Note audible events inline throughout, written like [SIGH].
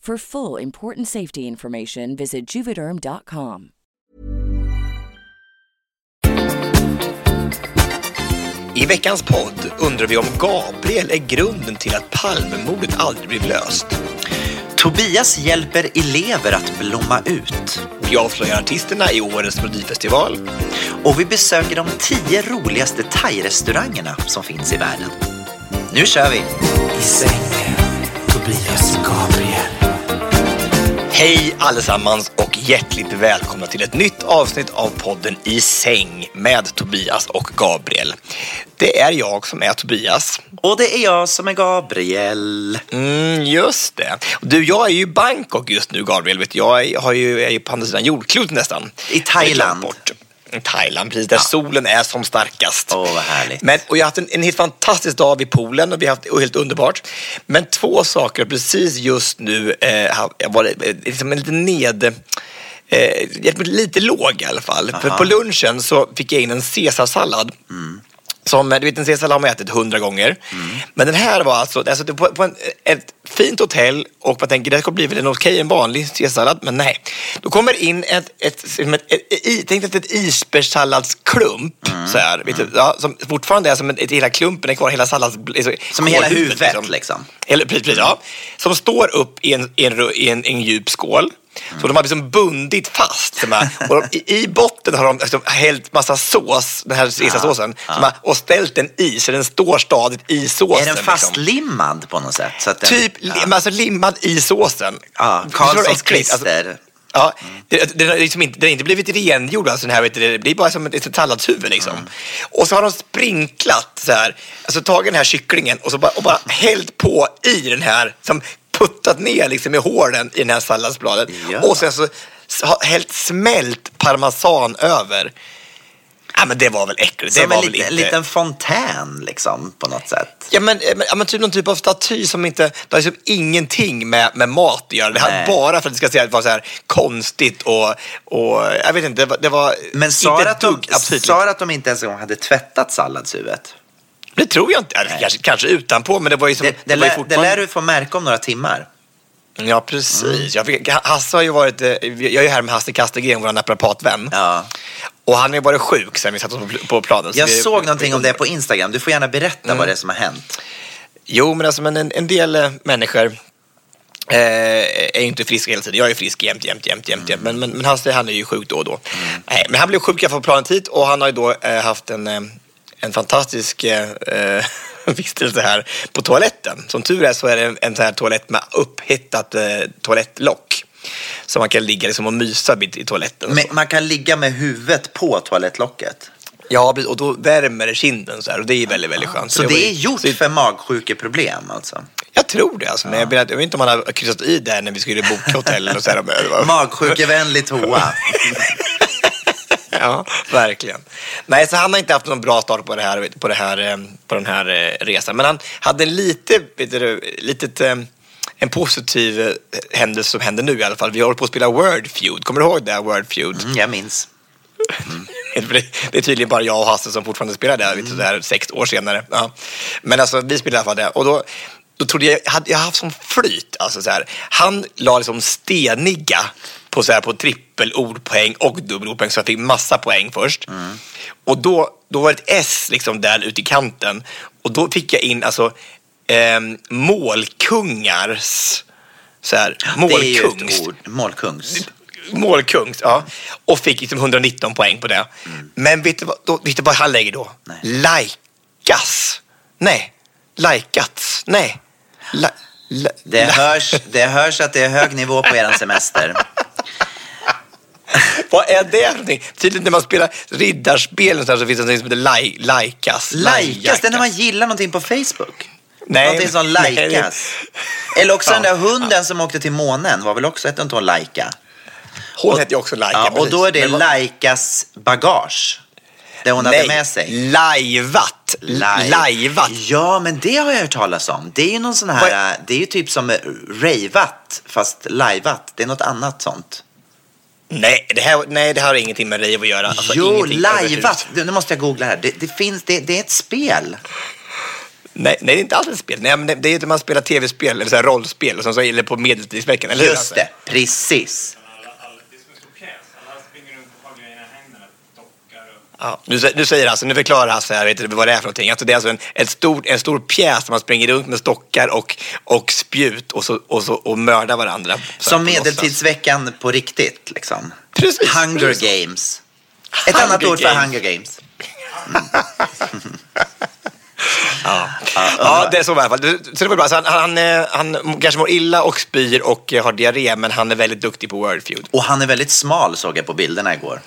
For full important safety information, visit juvederm.com. I veckans podd undrar vi om Gabriel är grunden till att Palmemordet aldrig blev löst. Tobias hjälper elever att blomma ut. Vi avslöjar artisterna i årets Melodifestival. Och vi besöker de tio roligaste thai-restaurangerna som finns i världen. Nu kör vi! I sängen, Hej allesammans och hjärtligt välkomna till ett nytt avsnitt av podden I säng med Tobias och Gabriel. Det är jag som är Tobias. Och det är jag som är Gabriel. Mm, just det. Du, jag är ju i Bangkok just nu Gabriel. Vet. Jag är, har ju, är ju på andra sidan jordklotet nästan. I Thailand. Bort. Thailand, precis, där solen är som starkast. Åh, vad härligt. Men, och jag har haft en, en helt fantastisk dag vid poolen och vi har haft och helt underbart. Men två saker precis just nu eh, har varit eh, liksom en liten ned... Eh, lite låg i alla fall. För på lunchen så fick jag in en caesarsallad. Som, du vet en caesarsallad har man ätit hundra gånger. Men den här var alltså, alltså var på en, ett fint hotell och man tänker det ska bli väl en okej, en vanlig caesarsallad. Men nej. Då kommer in ett, ett, ett, ett, ett, ett, tänk dig ett isbergssalladsklump. Så här, du, ja, som fortfarande är som ett, ett, hela klumpen är kvar, hela sallads... Liksom, Som hela huvudet liksom. eller, precis, ja. Som står upp i en, i en, i en, en djup skål. Så de har liksom bundit fast. Här, och de, i, botten har de liksom hällt massa sås, den här caesarsåsen, som här, och ställt den i så den står stadigt i såsen. Är den liksom. fastlimmad på något sätt? Så den, Typ lim, alltså limmad i såsen. Ja, Karlssons? Alltså, klister. Ja, det, det, har liksom inte, det har inte blivit rengjord, alltså den här, vet du, det blir bara som ett, ett salladshuvud liksom. Mm. Och så har de sprinklat så här, alltså tagit den här kycklingen och, så bara, och bara hällt på i den här, som puttat ner liksom i hålen i den här salladsbladet. Ja. Och sen så hällt smält parmesan över. Ja men det var väl äckligt. Det Som var en väl liten, inte... liten fontän liksom på något sätt. Ja men, men, ja, men typ någon typ av staty som inte, det har liksom ingenting med, med mat att göra. Det här bara för att det ska se vara så här konstigt och, och jag vet inte, det var, det var Men inte ett att, de, dugg aptitligt. sa att de inte ens hade tvättat salladshuvudet? Det tror jag inte, kanske, kanske utanpå men det var ju som, Det, det, var ju lär, det fortfarande... lär du få märka om några timmar. Ja precis, jag fick, Hasse har ju varit, eh, jag är ju här med Hasse Kastergren, vår naprapatvän. Ja. Och han har ju varit sjuk sen vi satt på- planen. så Jag det- såg någonting om det på Instagram. Du får gärna berätta Mm. vad det är som har hänt. Jo, men alltså men en, en del eh, människor eh, är ju inte friska hela tiden. Jag är frisk jämt, jämt, jämt, jämt. jämt. Men, men, men Hasse, han är ju sjuk då och då. Nej, men han blev sjuk i alla fall på planet hit och han har ju då eh, haft en, eh, en fantastisk eh, [LAUGHS] vistelse här på toaletten. Som tur är så är det en, sån här toalett med upphettat eh, toalettlock. Så man kan ligga liksom och mysa i toaletten. Men man kan ligga med huvudet på toalettlocket. Ja, och då värmer det kinden så här och det är väldigt, väldigt skönt. Så det är gjort så- för magsjukeproblem alltså? Jag tror det alltså, men jag, vet, jag vet inte om man har kryssat i där när vi skulle boka hotell och så här. Magsjukevänlig toa. [LAUGHS] [LAUGHS] ja, verkligen. Nej, så han har inte haft någon bra start på, det här, på, det här, eh, på den här eh, resan. Men han hade en lite, vet du, litet, eh, en positiv händelse som händer nu i alla fall. Vi håller på att spela Word Feud. Kommer du ihåg det? Word Feud. Mm, jag minns. [LAUGHS] För det, är tydligen bara jag och Hasse som fortfarande spelar det, mm. det här sex år senare. Ja. Men alltså, vi spelar i alla fall det. Och då, då trodde jag, jag hade jag haft som flyt. Alltså så här, han la liksom steniga på, så här, på trippelordpoäng och dubbelordpoäng så jag fick massa poäng först. Mm. Och då, då var det ett S liksom där ute i kanten och då fick jag in alltså eh, målkungars så här, målkungs. Målkungs. Målkungs, ja. Och fick liksom 119 poäng på det. Mm. Men vet du, vad, då, vet du vad han lägger då? Nej. Likas. Nej. Likats. Nej. La, la, det, hörs, det hörs att det är hög nivå på er semester. [LAUGHS] Vad är det för någonting? Tydligen när man spelar riddarspel så, finns det något som heter li, likas. Likas, det är när man gillar någonting på Facebook. Nej, någonting som [LAUGHS] likas. Eller också den där hunden som åkte till månen var väl också, hette inte hon Laika? Hon hette ju också Laika. Ja, och då är det Laikas bagage. Det hon Nej, hade med sig. Lajvat. Lajvat. Ja, men det har jag hört talas om. Det är ju någon sån här, det är ju typ som ravat fast lajvat. Det är något annat sånt. Nej det, här, nej, det här har ingenting med rave att göra. Alltså, jo, lajvat. Nu måste jag googla här. Det, det finns, det, det, är ett spel. Nej, nej, det är inte alls ett spel. Nej, men det, det är när man spelar tv-spel eller så rollspel och så, eller på medeltidsveckan. Eller Just det, precis. Ja, nu, nu säger Hasse, nu förklarar Hasse här, vet du vad det är för någonting. Alltså det är alltså en, ett stor, en stor pjäs där man springer runt med stockar och, och spjut och, så, och, så, och mördar varandra. Som medeltidsveckan på riktigt liksom. Precis. Hunger precis. Games. Ett Hunger annat ord för Hunger Games. Mm. [LAUGHS] ja. ja, det är så i alla fall. Så det var bra. Så han, han, eh, han kanske mår illa och spyr och har diarré, men han är väldigt duktig på Wordfeud. Och han är väldigt smal såg jag på bilderna igår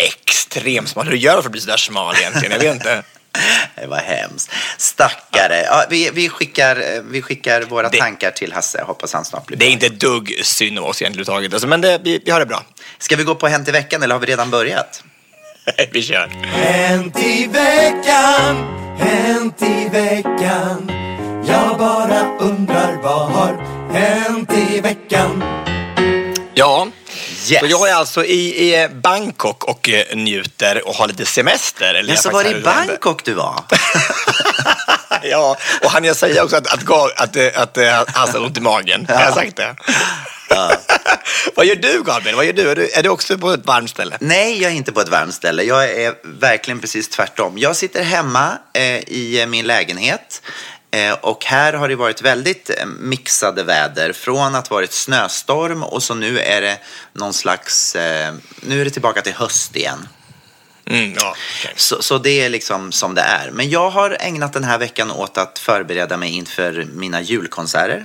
extremt smal. Hur gör du för att bli sådär smal egentligen? Jag vet inte. [LAUGHS] Det var hemskt. Stackare. Ja, vi, vi, skickar, vi skickar våra det, tankar till Hasse. Hoppas han snart blir bra. Det är inte dugg synd om oss egentligen överhuvudtaget. Alltså, men det, vi, vi har det bra. Ska vi gå på Hänt i veckan eller har vi redan börjat? [LAUGHS] vi kör. Hänt i veckan, hänt i veckan. Jag bara undrar vad har hänt i veckan? Ja, Yes. Så jag är alltså i, i Bangkok och eh, njuter och har lite semester. Eller ja, så var det i Bangkok du var? [LAUGHS] ja, och han jag säga också att, att, att, att, att, han har ont i magen? Ja. Har jag sagt det? Ja. [LAUGHS] Vad gör du Gabriel? Vad gör du? Är, du? är du också på ett varmt ställe? Nej, jag är inte på ett varmt ställe. Jag är verkligen precis tvärtom. Jag sitter hemma eh, i min lägenhet Eh, Eh, och här har det varit väldigt eh, mixade väder. Från att varit snöstorm och så nu är det någon slags, eh, nu är det tillbaka till höst igen. Mm, ja, okay. så, så det är liksom som det är. Men jag har ägnat den här veckan åt att förbereda mig inför mina julkonserter.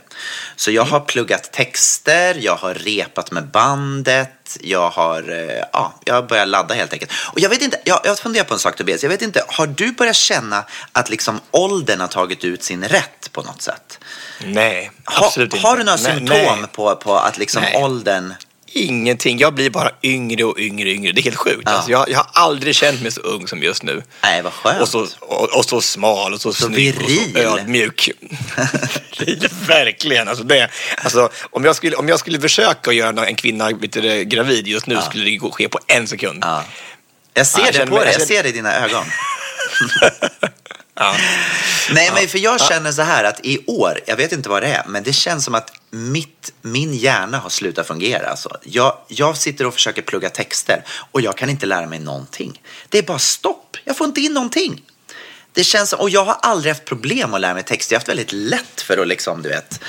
Så jag mm. har pluggat texter, jag har repat med bandet, jag har, eh, ja, jag har börjat ladda helt enkelt. Och jag vet inte, jag, jag funderar på en sak Tobias, jag vet inte, har du börjat känna att liksom åldern har tagit ut sin rätt på något sätt? Nej, absolut ha, inte. Har du några symptom nej. På, på att liksom nej. åldern ingenting. Jag blir bara yngre och yngre och yngre. Det är helt sjukt. Ja. Alltså, jag, jag, har aldrig känt mig så ung som just nu. Nej, vad skönt. Och så, och, och så smal och så, så snygg viril. och så ödmjuk. [LAUGHS] Verkligen. Alltså det, alltså, om, jag skulle, om jag skulle försöka göra en kvinna du, gravid just nu ja. skulle det ske på en sekund. Ja. Jag ser det på dig. Jag ser det i dina ögon. [LAUGHS] Ja. Nej, men för jag känner så här att i år, jag vet inte vad det är, men det känns som att mitt, min hjärna har slutat fungera. Alltså. Jag, jag sitter och försöker plugga texter och jag kan inte lära mig någonting. Det är bara stopp. Jag får inte in någonting. Det känns, och jag har aldrig haft problem att lära mig texter. Jag har haft väldigt lätt för att liksom, du vet,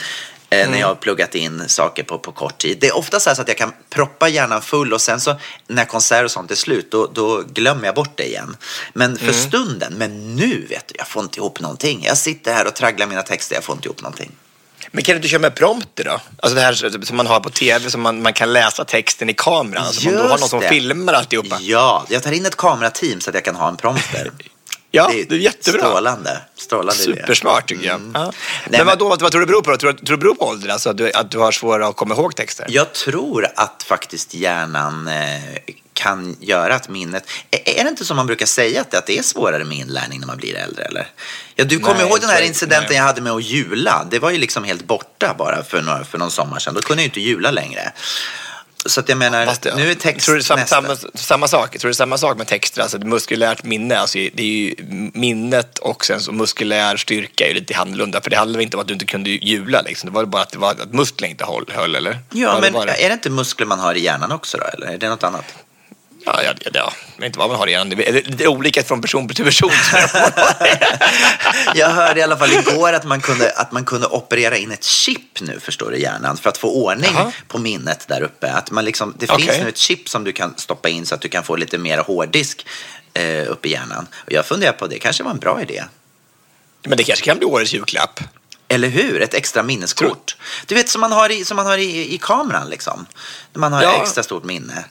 mm. när jag har pluggat in saker på, på kort tid. Det är ofta så, så att jag kan proppa hjärnan full och sen så när konserter och sånt är slut då, då glömmer jag bort det igen. Men för mm. stunden, men nu vet du, jag får inte ihop någonting. Jag sitter här och tragglar mina texter, jag får inte ihop någonting. Men kan du inte köra med prompter då? Alltså det här som man har på tv, som man, man kan läsa texten i kameran. Alltså Just man har någon som det. filmar alltihopa. Ja, jag tar in ett kamerateam så att jag kan ha en prompter. [LAUGHS] Ja, det är, det är jättebra. Strålande. Strålande Supersmart tycker jag. Mm. Ja. Nej, men vad, då, vad tror du det beror på? Tror, tror du det beror på ålder? Alltså att du, att du har svårare att komma ihåg texter? Jag tror att faktiskt hjärnan eh, kan göra att minnet... Är, det inte som man brukar säga att det, att det är svårare med inlärning när man blir äldre? Eller? Ja, du kommer ihåg den här incidenten nej. jag hade med att jula? Det var ju liksom helt borta bara för, några, för någon sommar sedan. Då kunde jag ju inte jula längre. Så att jag menar, Fast nu är text tror du samma, nästa. samma, samma sak? Tror är samma sak med texter, alltså muskulärt minne. Alltså det är ju minnet och sen så muskulär styrka är ju lite annorlunda. För det handlar inte om att du inte kunde jula liksom. Det var bara att, det var att musklerna inte höll, höll eller? Ja, men det. är det inte muskler man har i hjärnan också då? Eller är det något annat? Ja, ja, ja, ja. Jag vet inte vad man har igen. Det är lite olika från person till person. [LAUGHS] Jag hörde i alla fall igår att man kunde, att man kunde operera in ett chip nu, förstår du, hjärnan för att få ordning Jaha. på minnet där uppe. Att man liksom, det Okej. finns nu ett chip som du kan stoppa in så att du kan få lite mer hårddisk eh, upp i hjärnan. Och jag funderar på det, kanske var en bra idé. men det kanske kan bli årets julklapp. Eller hur? Ett extra minneskort. Du vet som man har i, som man har i, i kameran liksom. När man har Ja. extra stort minne.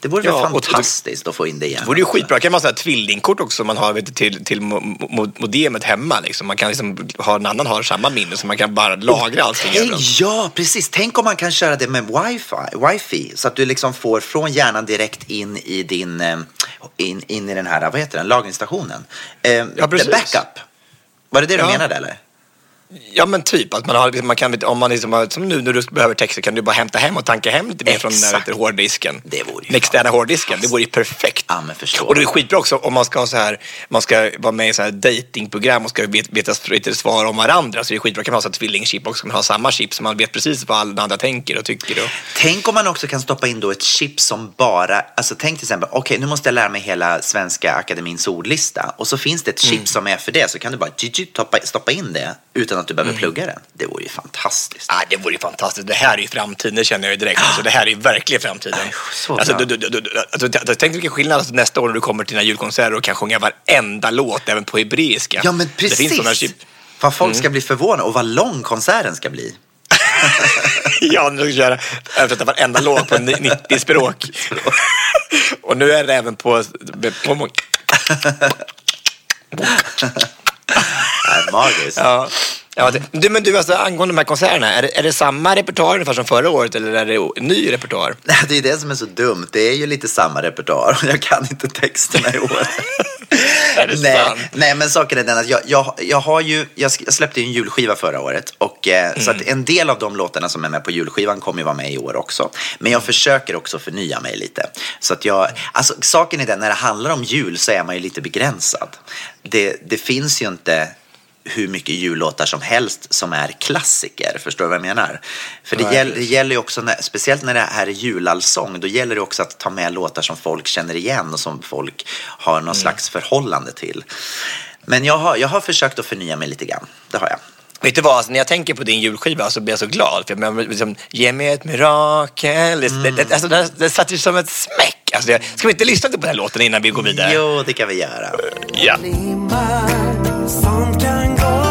Det vore Ja, fantastiskt att få in det i Det vore ju skitbra. Kan så här tvillingkort också man har vet, till, till mo- mo- modemet hemma. Liksom. Man kan liksom ha en annan har samma minne så man kan bara lagra allting. Hej, överallt. ja, precis. Tänk om man kan köra det med wifi, wifi så att du liksom får från hjärnan direkt in i din, eh, in, in i den här, vad heter den, lagringsstationen. Eh, Ja, precis. Backup. Var det det du Ja. menade eller? Ja men typ att man har, man kan, om man liksom, som nu när du behöver texter kan du bara hämta hem och tanka hem lite mer från den där Exakt. hårddisken. Det vore ju Den externa hårddisken. Det vore ju perfekt. Ja, men förstår Och det är skitbra också om man ska ha så här, man ska vara med i så här datingprogram och ska veta, veta lite svar om varandra. Så det är skitbra. kan man ha så tvillingchip också, man ha samma chip så man vet precis vad alla andra tänker och tycker. Och, Tänk om man också kan stoppa in då ett chip som bara, alltså tänk till exempel, okej nu måste jag lära mig hela Svenska Akademins ordlista och så finns det ett chip Mm. som är för det så kan du bara stoppa in det utan att du Mm. behöver plugga den. Det vore ju fantastiskt. ah, det vore ju fantastiskt. Det här är ju framtiden, det känner jag ju direkt. Alltså, det här är ju verkligen framtiden. Alltså, du, du, du, du, alltså, tänk vilken skillnad alltså, nästa år när du kommer till dina julkonserter och kan sjunga varenda låt, även på hebreiska. Ja men precis. Det finns sådana chip. Vad folk ska bli förvånade och vad lång konserten ska bli. [LAUGHS] ja, nu ska jag köra översätta varenda låt på 90 språk. [LAUGHS] och nu är det även på... på [LAUGHS] Nej, magiskt. ja. Ja, det, du, men du, alltså, angående de här konserterna, är det, är det samma repertoar ungefär som förra året eller är det ny repertoar? Nej, [LAUGHS] Det är det som är så dumt. Det är ju lite samma repertoar. [LAUGHS] Jag kan inte texterna i år. [LAUGHS] Nej, sant? nej, men saken är den att jag, jag, jag har ju, jag släppte ju en julskiva förra året och eh, så Mm. att en del av de låtarna som är med på julskivan kommer ju vara med i år också. Men jag försöker också förnya mig lite. Så att jag, alltså saken är den, när det handlar om jul så är man ju lite begränsad. Det, det finns ju inte hur mycket jullåtar som helst som är klassiker. Förstår du vad jag menar? För det, gäller, det gäller ju också, när, speciellt när det här är julallsång, då gäller det också att ta med låtar som folk känner igen och som folk har Mm. någon slags förhållande till. Men jag har, jag har försökt att förnya mig lite grann. Det har jag. Vet du vad, alltså, när jag tänker på din julskiva så blir jag så glad. För jag, liksom, Ge mig ett mirakel. Det, det, alltså, det, det satt ju som ett smäck. Alltså, ska vi inte lyssna på den här låten innan vi går vidare? Jo, det kan vi göra. Ja. Limar som kan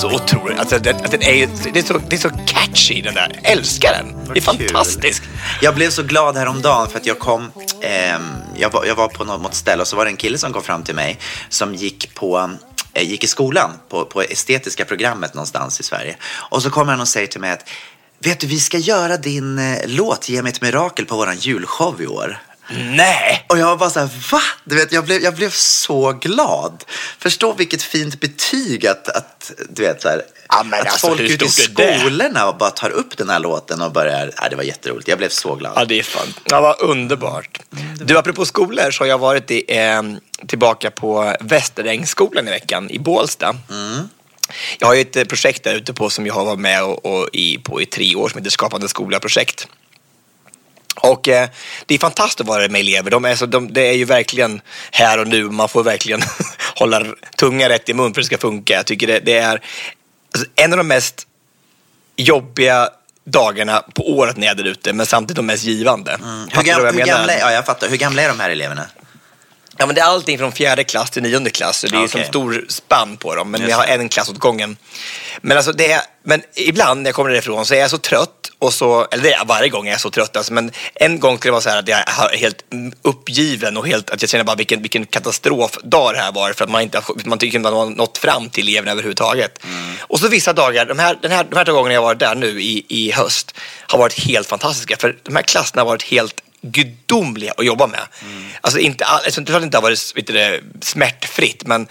så otrolig. Alltså, den, den är det, är så, det är så catchy den där. Jag älskar den. Det är Vad kul. fantastiskt. Jag blev så glad häromdagen för att jag kom, ehm, jag, var, jag var på något ställe och så var det en kille som kom fram till mig som gick på eh, gick i skolan på, på estetiska programmet någonstans i Sverige. Och så kommer han och säger till mig att Vet du, vi ska göra din eh, låt Ge mig ett mirakel på våran julshow i år. Nej! Och jag var bara så här, va? Du vet, jag blev, jag blev så glad. Förstå vilket fint betyg att, att du vet så här, Ja, att alltså, folk ute i det? skolorna och bara tar upp den här låten och börjar, ja, det var jätteroligt. Jag blev så glad. Ja, det är fan. Ja, vad underbart. Du, apropå skolor så har jag varit i, eh, tillbaka på Västerängsskolan i veckan i Bålsta. Jag har ju ett eh, projekt där ute på som jag har varit med och, och i, på i tre år som heter Skapande skola-projekt. Och eh, det är fantastiskt att vara med elever. De är, så, de, det är ju verkligen här och nu. Man får verkligen [LAUGHS] hålla tungan rätt i mun för att det ska funka. Jag tycker det, det är alltså, en av de mest jobbiga dagarna på året när jag är där ute, men samtidigt de mest givande. Hur, Fattar du gam, hur, gamla, ja, jag fattar. hur gamla är de här eleverna? Ja, men det är allting från fjärde klass till nionde klass. Så det är Okej. som stor spann på dem. Men Just vi har en klass åt gången. Men, alltså det är, men ibland när jag kommer därifrån så är jag så trött Och så, eller det är varje gång jag är så trött, alltså, men en gång skulle det vara så här att jag är helt uppgiven och helt, att jag känner bara vilken, vilken katastrofdag det här var för att man inte man tycker inte man har nått fram till eleverna överhuvudtaget. Mm. Och så vissa dagar, de här, den här, de här två gångerna jag varit där nu i, i höst har varit helt fantastiska för de här klasserna har varit helt gudomliga att jobba med. Mm. Alltså inte, alltså, inte att det inte har varit vet du, smärtfritt men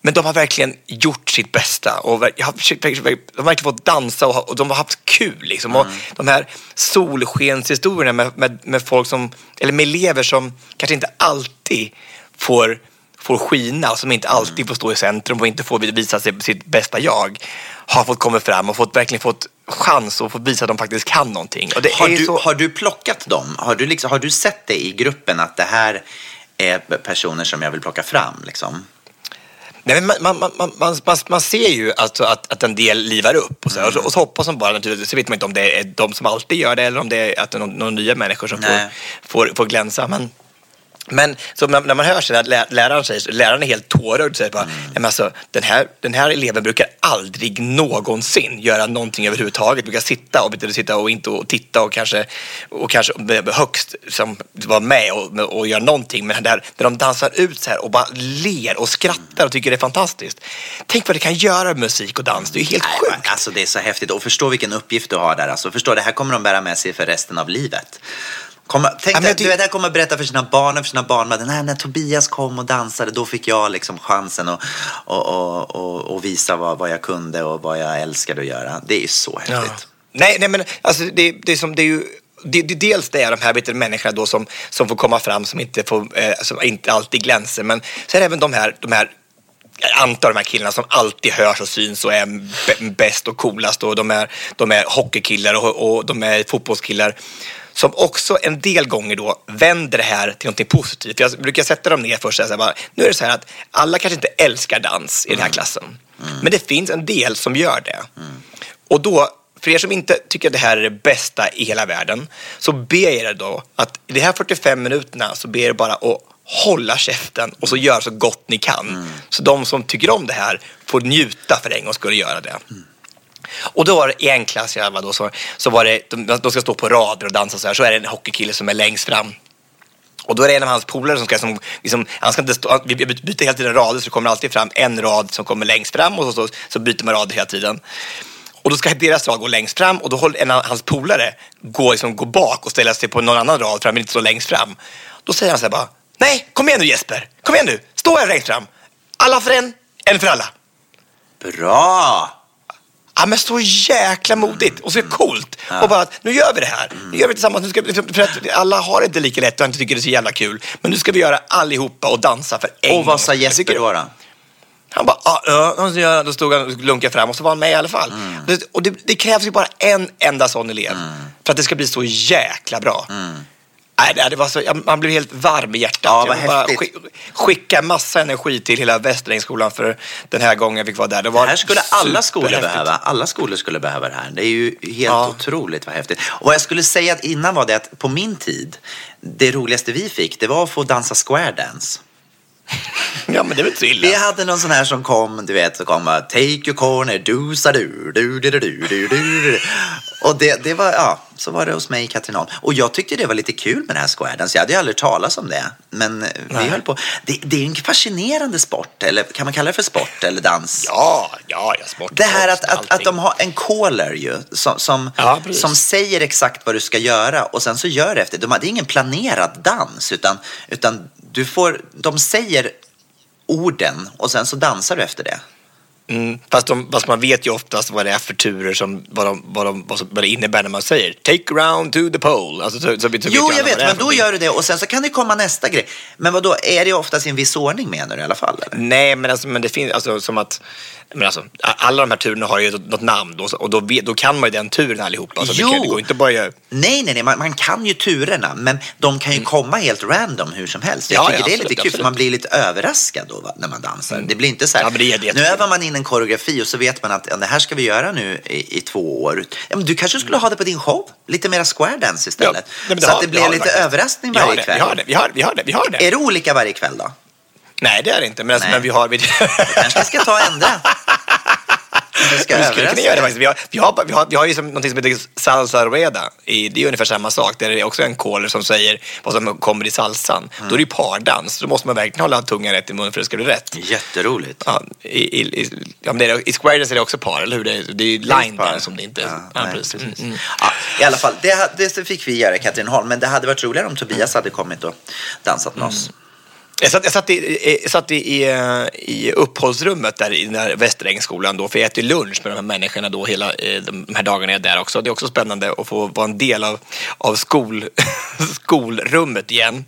men de har verkligen gjort sitt bästa och de har verkligen fått dansa och, de har haft kul. Liksom. Mm. Och de här solskenshistorierna med, med, med, folk som, eller med elever som kanske inte alltid får, får skina, som inte alltid får stå i centrum och inte får visa sitt bästa jag, har fått komma fram och fått, verkligen fått chans att få visa att de faktiskt kan någonting. har, du, så... har du plockat dem? Har du, liksom, har du sett det i gruppen att det här är personer som jag vill plocka fram? Liksom? Nej, men man, man, man, man, ser ju alltså att, att en del livar upp och så, och så, och så hoppas man bara naturligtvis, så vet man inte om det är de som alltid gör det eller om det är att är några nya människor som får, får, får glänsa. Men, men så när man hör sig att läraren säger, läraren är helt tårögd och säger bara, mm. alltså, den, här, den här eleven brukar aldrig någonsin göra någonting överhuvudtaget. Brukar sitta och, sitta och inte och titta och kanske, och kanske högst som vara med och, och göra någonting. Men där, där de dansar ut så här och bara ler och skrattar och tycker det är fantastiskt. Tänk vad det kan göra med musik och dans. Det är helt Nej, sjukt. Alltså det är så häftigt och förstå vilken uppgift du har där. Alltså, förstå, det här kommer de bära med sig för resten av livet. Kommer, tänk ja, dig, du vet, jag kommer berätta för sina barn och för sina barnbarn. Nej, när Tobias kom och dansade, då fick jag liksom chansen att och, och, och, och visa vad, vad jag kunde och vad jag älskade att göra. Det är ju så häftigt. Ja. Nej, nej, men alltså det, det, är som, det är ju det, det, dels det är de här vet du, människorna då som, som får komma fram som inte, får, eh, som inte alltid glänser. Men så är det även de här, de här jag antar de här killarna som alltid hörs och syns och är bäst och coolast och de är, de är hockeykillar och, och de är fotbollskillar som också en del gånger då vänder det här till något positivt. Jag brukar sätta dem ner först och säga bara, nu är det så här att alla kanske inte älskar dans i den här mm. klassen. Mm. Men det finns en del som gör det. Mm. Och då, för er som inte tycker att det här är det bästa i hela världen, så ber jag er då att i de här 45 minuterna så ber jag bara att hålla käften och så göra så gott ni kan. Mm. Så de som tycker om det här får njuta för en gång skulle göra det. Mm. Och då var det i en klass jag var då, så, så var det, de, de ska stå på rader och dansa så här, så är det en hockeykille som är längst fram. Och då är det en av hans polare som ska, som, liksom, han ska inte stå, vi byter hela tiden rader så det kommer alltid fram en rad som kommer längst fram och så, så, så byter man rader hela tiden. Och då ska deras rad gå längst fram och då håller en av hans polare gå, liksom, gå bak och ställa sig på någon annan rad för han vill inte stå längst fram. Då säger han så här bara, nej, kom igen nu Jesper, kom igen nu, stå här längst fram. Alla för en, en för alla. Bra! Ja, men så jäkla modigt och så coolt. Ja. Och bara nu gör vi det här. Nu gör vi det tillsammans. Nu ska, för att alla har det inte lika lätt och inte tycker det är så jävla kul. Men nu ska vi göra allihopa och dansa för en Och vad sa Jesper då? då? Han bara, ah, ja, då stod han och lunkade fram och så var han med i alla fall. Mm. Det, och det, det, krävs ju bara en enda sån elev mm. för att det ska bli så jäkla bra. Mm. Nej, det var så, man blev helt varm i hjärtat. Ja, vad skick, skicka massa energi till hela Västerängsskolan för den här gången jag fick vara där. Det, var det här skulle alla skolor behöva. Alla skolor skulle behöva det här. Det är ju helt ja. otroligt vad häftigt. Och vad jag skulle säga innan var det att på min tid, det roligaste vi fick, det var att få dansa square dance. [LAUGHS] Ja, men det väl inte så illa. Vi hade någon sån här som kom, du vet, så kom take your corner, do sa du, du, du, du, du, du, du. Och det, det var, ja, så var det hos mig i Katrineholm. Och jag tyckte det var lite kul med det här square dance. Jag hade ju aldrig talat om det, men Nej. vi höll på. Det, det är en fascinerande sport, eller kan man kalla det för sport eller dans? Ja, ja, ja sport. Det här att, att, att de har en caller ju, som, som, ja, som säger exakt vad du ska göra och sen så gör det efter. De är ingen planerad dans, utan, utan du får, de säger orden och sen så dansar du efter det. Mm, fast, de, fast, man vet ju oftast vad det är för turer som, vad, de, vad, de, vad, det innebär när man säger take around to the pole. Alltså, så, så, så jo, jag vet, men då gör du det och sen så kan det komma nästa grej. Men vad då är det oftast i en viss ordning menar du i alla fall? Eller? Nej, men, alltså, men det finns alltså som att men alltså, alla de här turerna har ju något namn då, och då, då kan man ju den turen allihopa. Alltså, jo. Det, det går inte bara göra... Nej, nej, nej, man, man, kan ju turerna, men de kan ju mm. komma helt random hur som helst. Jag ja, tycker ja, det är absolut, lite kul, för man blir lite överraskad då va, när man dansar. Mm. Det blir inte så här, ja, det det nu övar man in en koreografi och så vet man att ja, det här ska vi göra nu i, i två år. Ja, men du kanske skulle ha det på din show, lite mera square dance istället. Så har, att det blir lite överraskning varje kväll. Vi har det, vi har, vi har det, vi har det. Är det olika varje kväll då? Nej, det är det inte. Men, alltså, men vi har... Vi... kanske ska ta och ändra. Vi skulle kunna göra det faktiskt. Vi har, vi har, vi har, vi har ju som, någonting som heter salsa rueda. I, det är ungefär samma sak. Där det är också en caller som säger vad som kommer i salsan. Då är det ju pardans. Då måste man verkligen hålla tungan rätt i munnen för att det ska bli rätt. Jätteroligt. Ja, i, i, i, ja, men det är, I Square Dance är det också par, eller hur? Det är, det är ju line där som det inte är. Ja, Ja, nej, precis. Mm, mm. Ja, I alla fall, det, det fick vi göra i Katrineholm. Men det hade varit roligare om Tobias hade kommit och dansat med oss. Jag satt, jag satt, i, jag satt i, i, eh, i uppehållsrummet där i Västerängsskolan då, för jag äter lunch med de här människorna då hela eh, de här dagarna jag är där också. Det är också spännande att få vara en del av, av skol, [LAUGHS] skolrummet igen.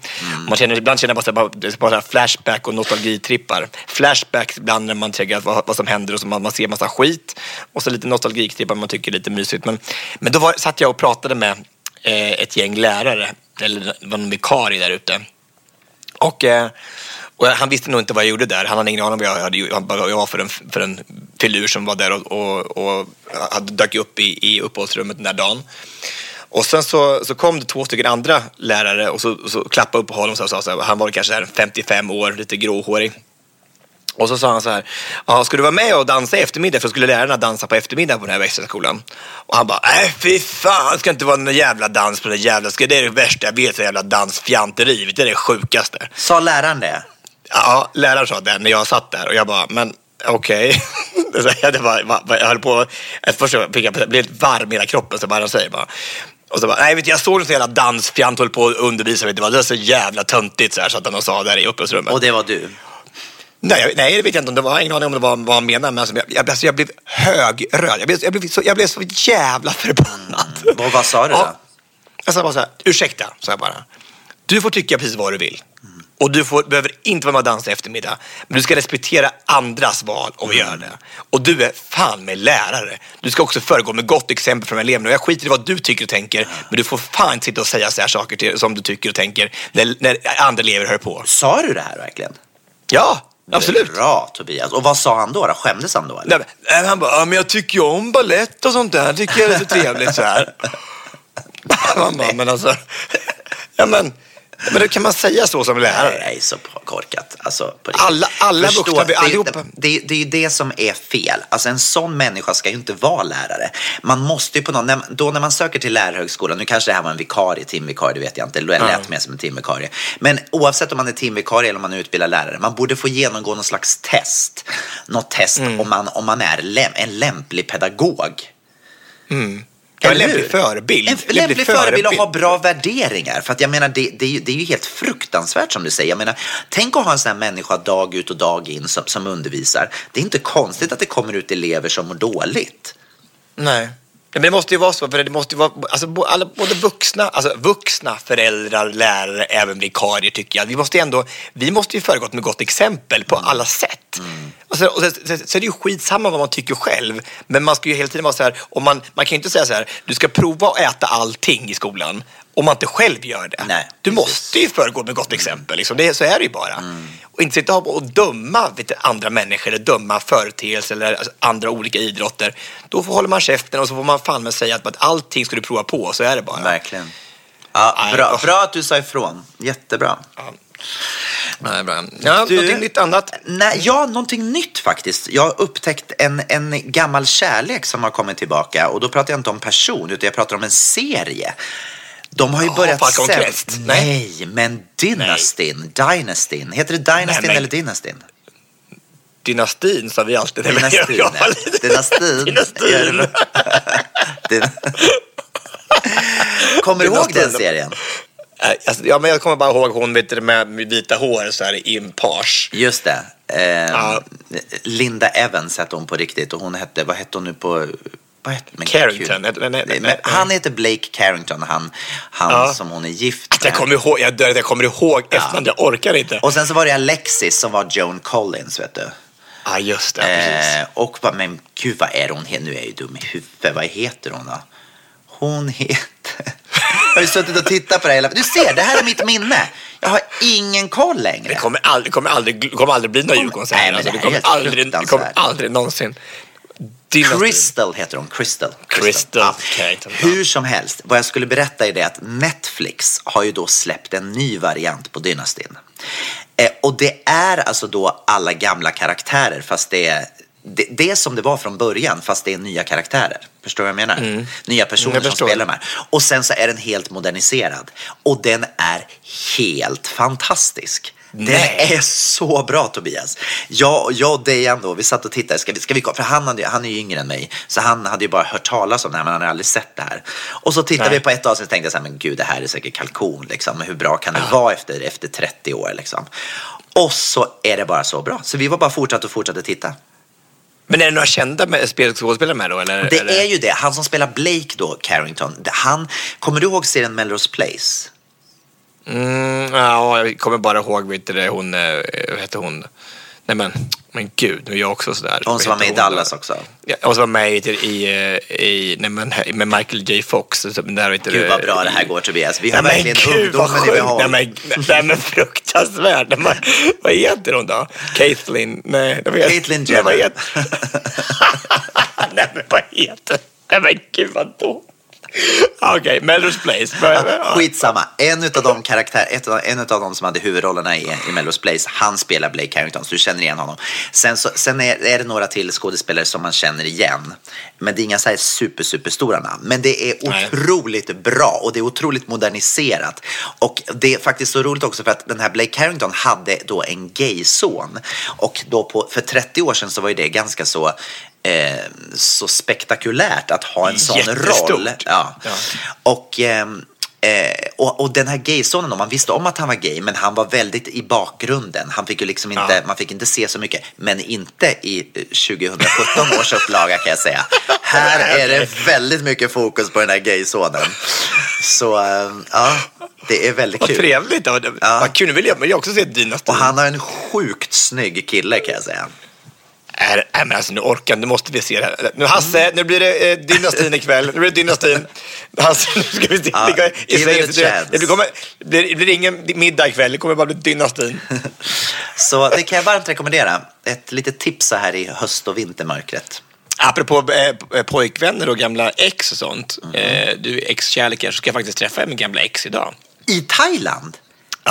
Man känner, ibland känner man bara, bara, bara flashback och nostalgitrippar. Flashback ibland när man tänker vad, vad som händer och så man, man ser massa skit och så lite nostalgitrippar man tycker är lite mysigt. Men, men då var, satt jag och pratade med eh, ett gäng lärare, eller var en vikarie där ute. Och, eh, och han visste nog inte vad jag gjorde där. Han hade ingen aning om vad jag, hade, vad jag var för en, för en filur som var där och, och, och hade dök upp i, i uppehållsrummet den där dagen. Och sen så, så kom det två stycken andra lärare och så, så klappade upp på honom och sa så här, han var kanske 55 år, lite gråhårig. Och så sa han så här, ja, ska du vara med och dansa i eftermiddag? För skulle lärarna dansa på eftermiddag på den här växelskolan. Och han bara, nej fy fan, det ska inte vara någon jävla dans på den jävla, ska, det är det värsta jag vet, jävla dansfjanteri, det är det sjukaste. Sa läraren det? Ja, läraren sa det när jag satt där och jag bara, men okej. [LAUGHS] Okay. jag, va- jag höll på, först fick jag blev helt varm i hela kroppen så bara han säger bara. Och så bara, nej vet du, jag såg en sån jävla dansfjant höll på att undervisa, vet du, vad, det var så jävla töntigt så här, så att han sa där i uppehållsrummet. Och det var du? Nej, nej, det vet jag inte om det var. Jag har ingen aning om det var vad han menade. Men alltså, jag, alltså, jag blev högröd. Jag blev, jag, blev så, jag blev så jävla förbannad. Och vad sa du då? Ja. Jag sa bara så här, ursäkta, sa jag bara. Du får tycka precis vad du vill. Och du får, behöver inte vara med och dansa i eftermiddag. Men du ska respektera andras val och göra det. Och du är fan med lärare. Du ska också föregå med gott exempel från eleverna. Och jag skiter i vad du tycker och tänker. Men du får fan inte sitta och säga så här saker till, som du tycker och tänker när, när andra elever hör på. Sa du det här verkligen? Ja, absolut. Bra Tobias. Och vad sa han då? då? Skämdes han då? Eller? Nej, men- han bara, ja, men jag tycker ju om ballett och sånt där. Tycker jag är så trevligt så här. [LAUGHS] Man bara, men alltså, ja men, men då kan man säga så som lärare? Nej, så korkat. Alltså. Alla- alla vuxna, det, allihopa. det, det är ju det som är fel. Alltså en sån människa ska ju inte vara lärare. Man måste ju på någon, när, då när man söker till lärarhögskolan, nu kanske det här var en vikarie, timvikarie, det vet jag inte, det lät mer som en timvikarie. Men oavsett om man är timvikarie eller om man är utbildad lärare, man borde få genomgå någon slags test. Något test Mm. om man, om man är läm, en lämplig pedagog. Ja, en lämplig förebild. En f- lämplig förebild och ha bra värderingar. För att jag menar, det, det, är ju, det är ju helt fruktansvärt som du säger. Jag menar, tänk att ha en sån här människa dag ut och dag in som, som undervisar. Det är inte konstigt att det kommer ut elever som mår dåligt. Nej. Men det måste ju vara så, för det måste ju vara, alltså, alla, både vuxna, alltså vuxna, föräldrar, lärare, även vikarier tycker jag. Vi måste ju ändå, vi måste ju föregått med gott exempel på alla sätt. Och, så, och så, så, så är det ju skitsamma vad man tycker själv, men man ska ju hela tiden vara så här, och man, man kan ju inte säga så här, du ska prova att äta allting i skolan om man inte själv gör det. Nej, du precis. måste ju föregå med gott exempel, liksom. det, så är det ju bara. Och inte sitta och döma du, andra människor eller döma företeelser eller alltså, andra olika idrotter. Då får, håller man käften och så får man fan med säga att, att allting ska du prova på, så är det bara. Verkligen. Ja, bra, bra att du sa ifrån. Jättebra. Nej, bra. Ja, Du- någonting nytt annat. Nej, ja, någonting nytt faktiskt. Jag har upptäckt en, en gammal kärlek som har kommit tillbaka. Och då pratar jag inte om person, utan jag pratar om en serie. De har ju Ja, börjat Falcon sen-. Nej. Nej, men Dynastin. Dynastin. Heter det Dynastin men- eller Dynastin? Dynastin sa vi alltid. Dynastin. jag- var lite- Dynastin. [LAUGHS] Dynastin. Dyn- [LAUGHS] Kommer du ihåg den serien? Alltså, ja, men jag kommer bara ihåg hon vet du, med med vita hår så här, i en page. Just det. Eh, Ja. Linda Evans hette hon på riktigt och hon hette, vad hette hon nu på... Vad hette, men Carrington. gud. Nej, nej, nej, han heter Blake Carrington, han, han Ja. som hon är gift Att jag med. kommer ihåg, jag dör jag kommer ihåg efternamn, jag orkar inte. Och sen så var det Alexis som var Joan Collins, vet du. Ja, just det. Eh, och vad, men gud, vad är hon? Nu är jag ju dum i huvudet. Vad heter hon då? Hon heter... jag har ju suttit och tittat på det hela... Du ser, det här är mitt minne. Jag har ingen koll längre. Det kommer aldrig, kommer aldrig, kommer aldrig bli några Djurgården så Nej, här. men Alltså. det kommer aldrig, det kommer aldrig någonsin. Dynastin. Crystal heter hon. Crystal. Crystal ja. Hur som helst, vad jag skulle berätta är det att Netflix har ju då släppt en ny variant på Dynastin. Eh, och det är alltså då alla gamla karaktärer fast det är det, det som det var från början fast det är nya karaktärer. Förstår du vad jag menar? Nya personer som spelar de här. Och sen så är den helt moderniserad. Och den är helt fantastisk. Den är så bra Tobias. Jag, jag och Dejan då, vi satt och tittade. Ska vi, ska vi, för han, hade, han är ju yngre än mig. Så han hade ju bara hört talas om det här men han hade aldrig sett det här. Och så tittade Nej. vi på ett avsnitt och tänkte så här, men gud det här är säkert kalkon. Liksom. Hur bra kan det vara efter, efter 30 år liksom? Och så är det bara så bra. Så vi var bara fortsatt och fortsatte titta. Men är det några kända med- skådespelare med då? Eller, Det eller? är ju det. Han som spelar Blake då, Carrington. Han, kommer du ihåg serien Melrose Place? Mm, ja, jag kommer bara ihåg, vet du hon, eh, vad hette hon? Nej men, men gud, nu är jag också sådär. Hon som var heter med i hon Dallas då? också. Ja, och som var med i, i, i nej men, med Michael J Fox. Där, vet du, Gud vad bra det här går Tobias. Vi har Nej, men verkligen gud, ungdomen i behåll. Nej men, nej, men fruktansvärt. Men, vad heter hon då? Caitlyn? Nej, vet- Caitlyn Nej, vad Jenner. heter- [LAUGHS] Nej men vad heter Nej men gud vad dumt. Okej, Melrose Place. Skitsamma. En av de karaktär, en av de som hade huvudrollerna i, i Melrose Place, han spelar Blake Carrington, så du känner igen honom. Sen, så, sen är, är det några till skådespelare som man känner igen. Men det är inga så här super, superstora namn. Men det är Nej. otroligt bra och det är otroligt moderniserat. Och det är faktiskt så roligt också för att den här Blake Carrington hade då en gayson. Och då på, för 30 år sedan så var ju det ganska så Eh, så spektakulärt att ha en sån roll. Ja. Ja. Och, ehm, eh, och, och den här gaysonen, man visste om att han var gay, men han var väldigt i bakgrunden. Han fick ju liksom inte, Ja. Man fick inte se så mycket, men inte i eh, 2017 [LAUGHS] års upplaga kan jag säga. Här är det väldigt mycket fokus på den här gaysonen. Så ehm, ja, det är väldigt Vad kul. trevligt. Ja. Vad kul. Nu vill jag, men jag också se Dynastin. Och han har en sjukt snygg kille kan jag säga. Är, är, men alltså, nu orkar nu måste vi se det här. Nu Hasse, nu blir det eh, Dynastin ikväll. Nu blir det Dynastin. Hasse, nu ska vi se. Ja, give it a. Det, kommer, det, blir, det blir ingen middag ikväll, det kommer bara bli Dynastin. [LAUGHS] Så det kan jag varmt rekommendera. Ett litet tips så här i höst och vintermörkret. Apropå eh, pojkvänner och gamla ex och sånt. Mm. Eh, du är ex-kärlekar så ska jag faktiskt träffa min gamla ex idag. I Thailand?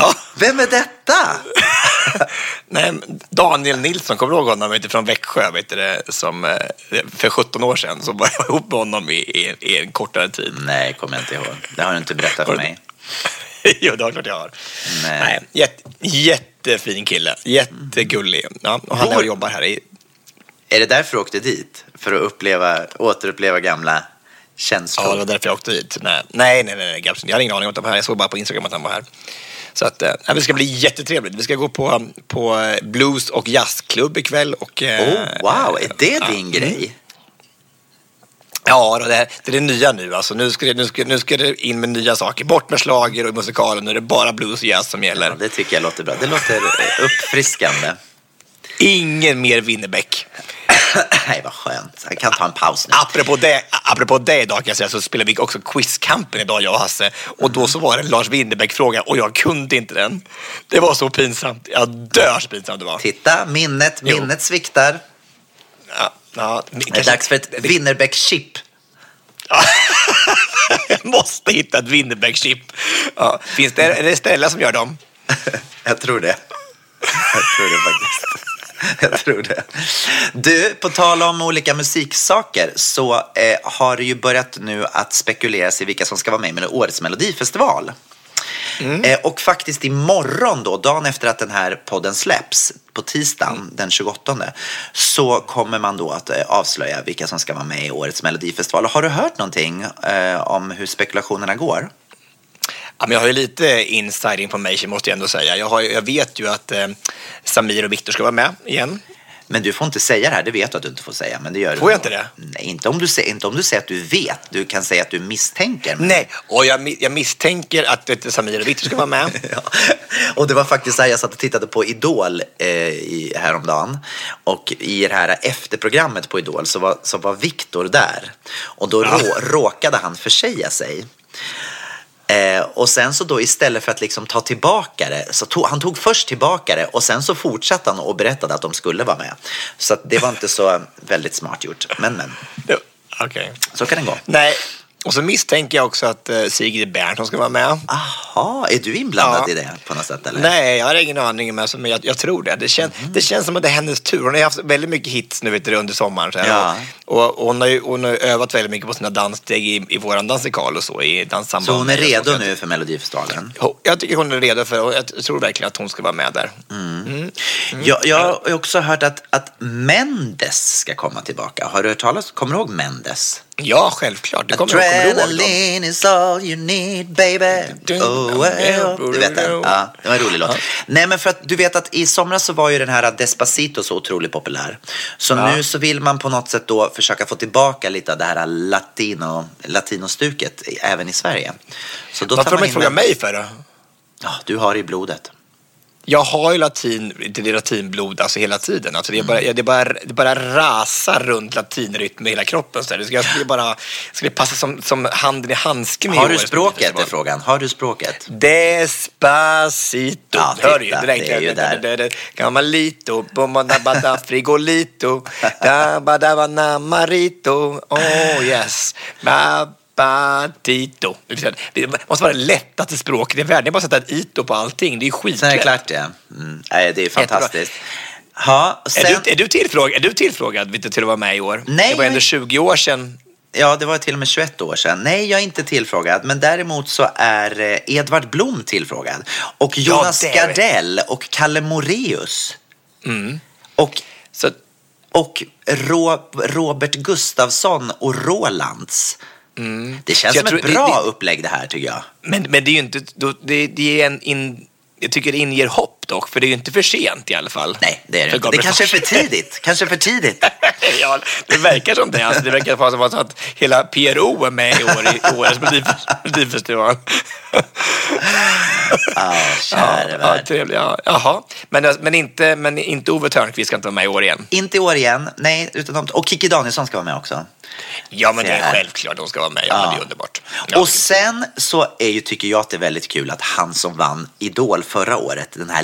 Ja. Vem är detta? [LAUGHS] Nej, Daniel Nilsson, kommer du ihåg honom du, från Växjö? Vet du, det, som, eh, för 17 år sedan så var jag ihop med honom i, i, i en kortare tid. Nej, kommer jag inte ihåg. Det har du inte berättat för mig. [LAUGHS] jo, det är klart jag har. Nej. Nej, jätte, jättefin kille. Jättegullig. Ja, och han och jobbar här i... Är det därför du åkte dit? För att uppleva, återuppleva gamla känslor? Ja, det var därför jag åkte dit. Nej, nej, nej, nej, nej jag hade ingen aning om att han var här. Jag såg bara på Instagram att han var här. Så att, eh, det ska bli jättetrevligt. Vi ska gå på, på eh, blues och jazzklubb ikväll. Och, eh, Oh, wow, är det ja, din mm. grej? Ja, det är, det är det nya nu. Alltså, nu, ska det, nu, ska, nu ska det in med nya saker. Bort med slager och musikalen. Nu är det bara blues och jazz som gäller. Ja, det tycker jag låter bra. Det låter eh, uppfriskande. Ingen mer Winnerbäck. [LAUGHS] Nej, vad skönt. Jag kan ta en paus nu. Apropå det, apropå det idag kan jag säga så spelar vi också Quizkampen idag jag och Hasse. Och då så var det en Lars Winnerbäck-fråga och jag kunde inte den. Det var så pinsamt. Jag dör så pinsamt det var. Titta, minnet, Jo. minnet sviktar. Ja, ja, Det är dags för ett Winnerbäck-chip. jag [LAUGHS] måste hitta ett Winnerbäck-chip. Ja, finns det, är det Stella som gör dem? [LAUGHS] Jag tror det. Jag tror det faktiskt. [LAUGHS] Jag tror det. Du, på tal om olika musiksaker så eh, har det ju börjat nu att spekuleras i vilka som ska vara med i årets melodifestival. Eh, och faktiskt imorgon då, dagen efter att den här podden släpps, på tisdagen den 28, så kommer man då att eh, avslöja vilka som ska vara med i årets melodifestival. Har du hört någonting eh, om hur spekulationerna går? Ja, men jag har ju lite inside information måste jag ändå säga. Jag, har, jag vet ju att eh, Samir och Viktor ska vara med igen. Men du får inte säga det här, det vet du att du inte får säga. Men det gör du Får jag inte Nej, inte om, du, inte om du säger att du vet. Du kan säga att du misstänker. men- Nej, och jag, jag misstänker att eh, Samir och Viktor ska vara med. [LAUGHS] Ja. Och det var faktiskt så här, jag satt och tittade på Idol eh, i, häromdagen. Och i det här efterprogrammet på Idol så var, så var Viktor där. Och då rå, råkade han försäga sig. Eh, och sen så då istället för att liksom ta tillbaka det, så tog, han tog först tillbaka det och sen så fortsatte han och berättade att de skulle vara med. Så att det var inte så väldigt smart gjort. Men men, Okej. så kan det gå. Nej, Och så misstänker jag också att eh, Sigrid Bernson ska vara med. Aha, är du inblandad Ja. i det på något sätt eller? Nej, jag har ingen aning, alltså, men jag, jag tror det. Det, kän, Mhm. det känns som att det är hennes tur. Hon har haft väldigt mycket hits nu vet du, under sommaren. Så Ja. och, och hon, har ju, hon har övat väldigt mycket på sina danssteg i, i våran dansikal och så. I danssamband. Så hon är redo nu för Melodifestivalen? Jag tycker hon är redo för och jag tror verkligen att hon ska vara med där. Mm. Jag, jag har också hört att, att Mendes ska komma tillbaka. Har du hört talas Kommer du ihåg Mendes? Ja, självklart. Det kommer, du ihåg? Adrenaline is all you need baby. Oh, well. Du vet den? Ja, det var en rolig låt. Nej, men för att du vet att i somras så var ju den här Despacito så otroligt populär. Så nu så vill man på något sätt då försöka få tillbaka lite av det här latino, latinostuket även i Sverige. Så då Varför har man inte in frågat mig för då? Ja, du har det i blodet. Jag har ju latin, det latinblod alltså hela tiden. Alltså det, är bara, det, är bara, det bara rasar runt latinrytm i hela kroppen. Så. Det ska, jag skulle bara skulle passa som, som handen i handsken Har du språket är frågan. Har du språket? Despacito. Ja, Hör du Det det är ju där. Gamalito, bomba frigolito, [LAUGHS] dabadabanammarito, oh yes, babatito. Det måste vara det lättaste språket i världen. Det är bara att sätta ett ito på allting. Det är Sen är skitlätt. det klart det. Mm. Nej, det är fantastiskt. Ja, sen, Är, du, är, du tillfrågad, är du tillfrågad till att vara med i år? Nej, Det var ändå jag- 20 år sedan. ja, det var till och med 21 år sedan. Nej, jag är inte tillfrågad. Men däremot så är eh, Edvard Blom tillfrågad. Och Jonas vi. Gardell och Kalle Moreus. Och, Så, och Ro, Robert Gustafsson och Rolands. Det känns som ett bra det- det- upplägg det här tycker jag. men, men det är ju inte... då- Det, det är en in, jag tycker det inger hopp dock, för det är ju inte för sent i alla fall. Nej, det är det inte. Det kanske är för tidigt. Kanske för tidigt. [LAUGHS] ja, det verkar som det. Alltså, det verkar vara som att hela PRO är med i år i årets Melodif- Melodifestival. Ja, käre ja, värld. Ja, jaha. Men, men, inte, men inte Ove Thörnqvist ska inte vara med i år igen. Inte i år igen. Nej, utan de, och Kikki Danielsson ska vara med också. Ja, men det Så är självklart de ska vara med. Ja, men det är underbart. Ja. Och sen så är ju, tycker jag att det är väldigt kul att han som vann Idol förra året, den här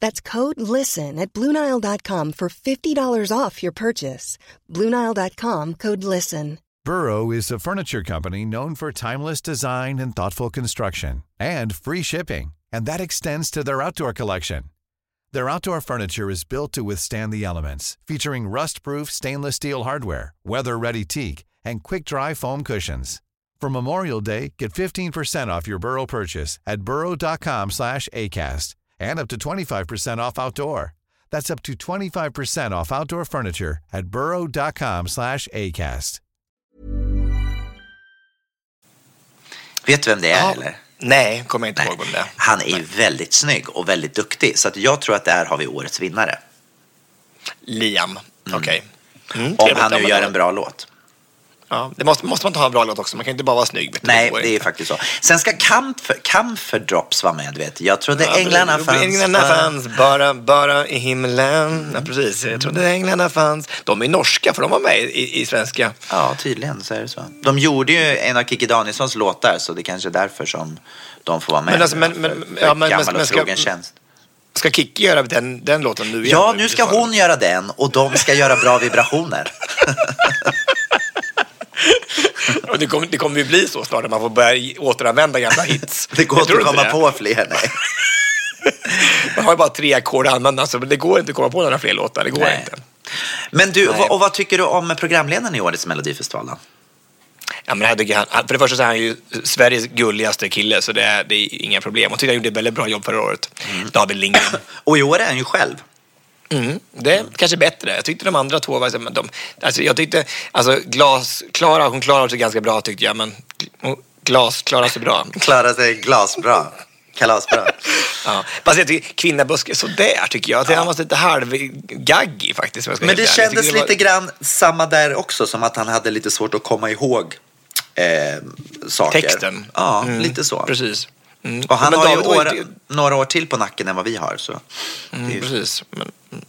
That's code LISTEN at Bluenile.com for $50 off your purchase. Bluenile.com code LISTEN. Burrow is a furniture company known for timeless design and thoughtful construction and free shipping, and that extends to their outdoor collection. Their outdoor furniture is built to withstand the elements, featuring rust-proof stainless steel hardware, weather-ready teak, and quick-dry foam cushions. For Memorial Day, get 15% off your Burrow purchase at burrow.com/acast and up to 25% off outdoor. That's up to 25% off outdoor furniture at burrow.com/acast. Vet du vem det är Ja. eller? Nej, kommer inte ihåg vem det är. Han är ju väldigt snygg och väldigt duktig. Så att jag tror att där har vi årets vinnare. Liam. Okej. Mm, Om han nu gör en bra låt. Ja, det måste, måste man ta en bra låt också. Man kan inte bara vara snygg. Nej, går det är faktiskt så. Sen ska Camphor, Camphor Drops vara med, du vet. Jag trodde Ja, änglarna fanns. Änglarna fanns bara, bara i himlen. Ja, precis. Jag trodde änglarna fanns. De är norska, för de var med i, i svenska. Ja, tydligen så är det så. De gjorde ju en av Kikki Danielssons låtar, så det är kanske är därför som de får vara med. Men alltså, men- men- för ja, men- gammal men och ska- trogen tjänst. Ska Kikki göra den, den låten nu igen? Ja, nu ska hon göra den och de ska göra bra vibrationer. [LAUGHS] [LAUGHS] Och det, kommer, det kommer ju bli så snart att man får börja återanvända gamla [LAUGHS] hits. Det går inte att komma det. på fler. Nej. [LAUGHS] Man har ju bara tre ackord att använda, så det går inte att komma på några fler låtar. Det går Nej. inte. Men du, Nej. och vad tycker du om programledaren i årets Melodifestival? Ja, men jag tycker han, för det första så är han ju Sveriges gulligaste kille, så det är, det är inga problem. Och tyckte han gjorde ett väldigt bra jobb förra året. David Lindgren. [CLEARS THROAT] Och i år är han ju själv. Mm, det är kanske bättre. Jag tyckte de andra två var... Men de, alltså jag tyckte... Alltså glas... Klara, hon klarade sig ganska bra tyckte jag, men glas klarade sig bra. [LAUGHS] Klarar sig glasbra. Kalasbra. [LAUGHS] Ja. Fast jag tycker kvinnabuske, sådär tycker jag. Ja. Han var lite halvgaggig faktiskt. Men det kändes tycker lite grann samma där också, som att han hade lite svårt att komma ihåg eh, saker. Texten. Ja, Mm, lite så. Precis. Mm. Och han Men har ju år, inte- några år till på nacken än vad vi har. Så. Mm, ju- precis. Men, mm.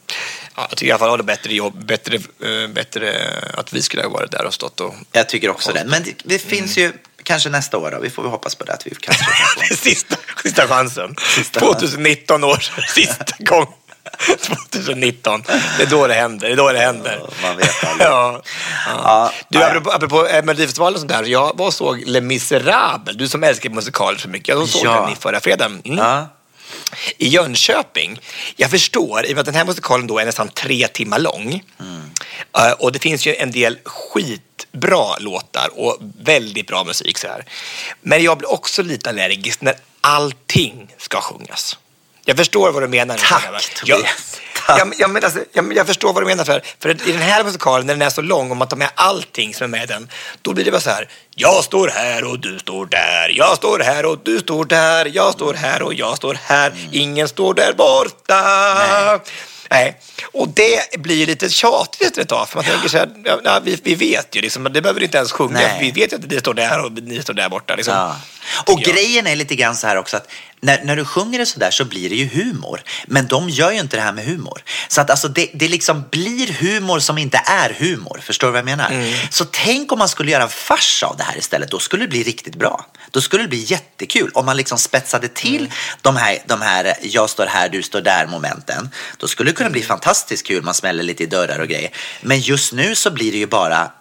ja, jag tycker i alla fall att det bättre jobb, bättre, eh, bättre att vi skulle ha varit där och stått och... Jag tycker också det. Men det, det Mm. finns ju kanske nästa år då. Vi får väl hoppas på det. Att vi kanske kan [LAUGHS] få. sista, sista chansen. Sista 2019 års [LAUGHS] sista gång. 2019. Det är då det händer. Det är då det händer. Ja, man vet aldrig. Ja. Ja. Du, ja, apropå, apropå eh, Melodifestivalen och sånt där. Jag var och såg Les Misérables. Du som älskar musikaler så mycket. Jag såg Ja. den i förra fredagen. Mm. Ja. I Jönköping. Jag förstår, i och med att den här musikalen då är nästan tre timmar lång. Eh, och det finns ju en del skitbra låtar och väldigt bra musik så här. Men jag blir också lite allergisk när allting ska sjungas. Jag förstår vad du menar. Tack, jag, Tobias. Jag, jag, men alltså, jag, jag förstår vad du menar. För, för i den här musikalen, när den är så lång, om att de är allting som är med i den, då blir det bara så här. Jag står här och du står där. Jag står här och du står där. Jag står här och jag står här. Ingen står där borta. Nej. Nej. Och det blir lite tjatigt efter ett tag. För man tänker så här, ja, vi, vi vet ju, liksom, det behöver du inte ens sjunga. Vi vet ju att det står där och ni står där borta. Liksom. Ja. Och jag. grejen är lite grann så här också att när, när du sjunger det så där så blir det ju humor. Men de gör ju inte det här med humor. Så att alltså det, det liksom blir humor som inte är humor. Förstår du vad jag menar? Mm. Så tänk om man skulle göra en fars av det här istället. Då skulle det bli riktigt bra. Då skulle det bli jättekul. Om man liksom spetsade till Mm. de, här, de här jag står här, du står där momenten. Då skulle det kunna bli Mm. fantastiskt kul. Man smäller lite i dörrar och grejer. Men just nu så blir det ju bara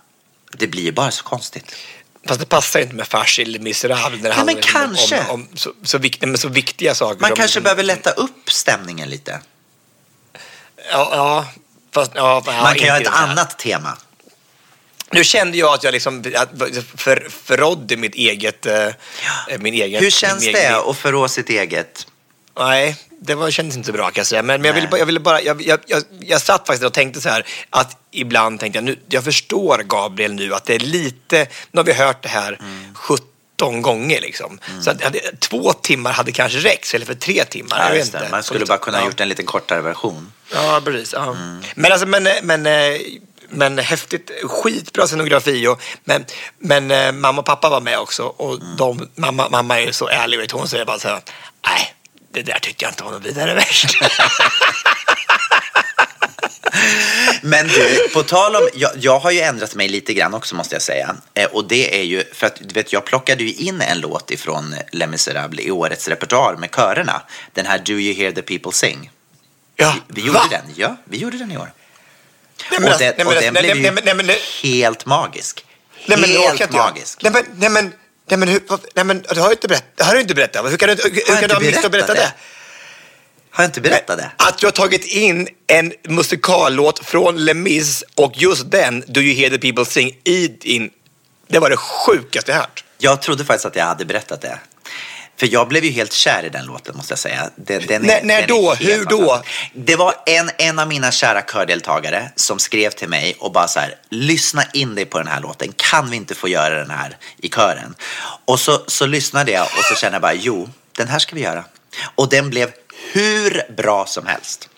det blir ju bara så konstigt. Fast det passar inte med eller miserabel när det Ja, handlar liksom kanske. om, om så, så, viktiga, men så viktiga saker. Man kanske behöver lätta upp stämningen lite. Ja, ja, fast, ja, ja, Man kan ju ha ett det annat tema. Nu kände jag att jag liksom för, förrådde mitt eget... eh, Min egen Hur känns min det egen, att förrå sitt eget? Nej, det var, kändes inte så bra kan jag säga. Men, men jag, ville, jag ville bara... Jag, jag, jag, jag satt faktiskt och tänkte så här att ibland tänkte jag, nu, jag förstår Gabriel nu att det är lite... Nu har vi hört det här Mm. 17 gånger liksom. Så att, hade, två timmar hade kanske räckt, eller för tre timmar. jag Ja, vet just det. inte. Man skulle bara kunna ha Ja. gjort en lite kortare version. Ja, precis. Ja. Mm. Men, alltså, men, men, men häftigt, skitbra scenografi. Och, men men eh, mamma och pappa var med också. Och Mm. de, mamma, mamma är så ärlig. vet. Hon säger bara så här, nej, det där tyckte jag inte var något vidare värst. [LAUGHS] Men du, på tal om, jag, jag har ju ändrat mig lite grann också måste jag säga. Eh, och det är ju, för att du vet, jag plockade ju in en låt ifrån Les Misérables i årets repertoar med körerna. Den här Do You Hear The People Sing. ja, Vi gjorde va? den, ja, vi gjorde den i år. Nej, men och alltså, den, och alltså, blev ju helt magisk. Helt magisk. Nej, men, nej, men, hur, nej, men du har ju inte berättat. Det har du inte berättat. Hur kan du, hur, hur kan du ha missat att berätta berättat det? Har jag inte berättat det? Att du har tagit in en musikallåt från Les Mis och just den, Do You Hear The People Sing, i din... Det var det sjukaste jag hört. Jag trodde faktiskt att jag hade berättat det. För jag blev ju helt kär i den låten måste jag säga. Den, den När- när då? Hur då? Det var en, en av mina kära kördeltagare som skrev till mig och bara så här, lyssna in dig på den här låten. Kan vi inte få göra den här i kören? Och så, så lyssnade jag och så kände jag bara, jo, den här ska vi göra. Och den blev hur bra som helst.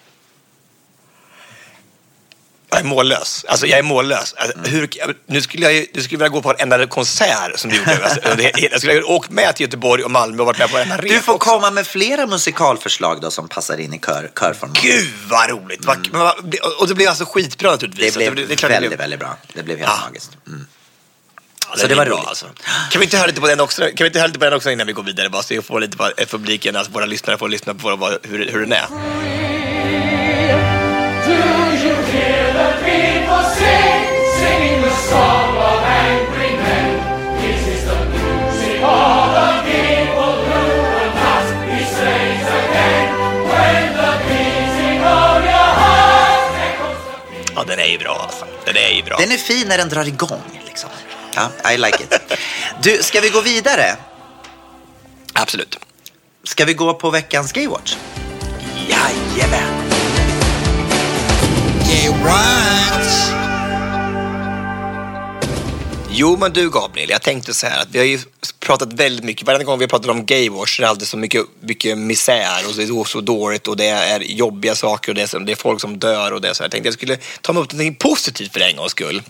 Jag är mållös. Alltså, jag är mållös. Alltså, Mm. hur, nu skulle jag, nu skulle jag vilja gå på en enda konsert som du gjorde. Alltså, det- jag skulle ha åkt med till Göteborg och Malmö och varit med på en Du får komma med flera musikalförslag då som passar in i kör, körformat. Gud vad roligt! Det- Och det blev alltså skitbra Mm. Det naturligtvis. blev Alltså, är klart det väldigt, blev- väldigt bra. Det blev helt Ja. magiskt. Mm. Ja, Så det var bra, roligt. Alltså. Kan vi inte höra lite på den också? Kan vi inte höra lite på den också innan vi går vidare? Bara så jag får lite på eh, publiken, alltså våra lyssnare får lyssna på vad, hur, hur den är. Är ju bra alltså. Den är ju bra. Den är fin när den drar igång. Liksom. Ja, I like it. Du, ska vi gå vidare? Absolut. Ska vi gå på veckans Gaywatch? Jajamän. Jo, men du Gabriel, jag tänkte så här att vi har ju pratat väldigt mycket, varje gång vi har pratat om gaywash så är det alltid så mycket, mycket misär och det är så dåligt och det är jobbiga saker och det är, så- det är folk som dör och det. Så jag tänkte jag skulle ta mig upp något positivt för en gångs skull.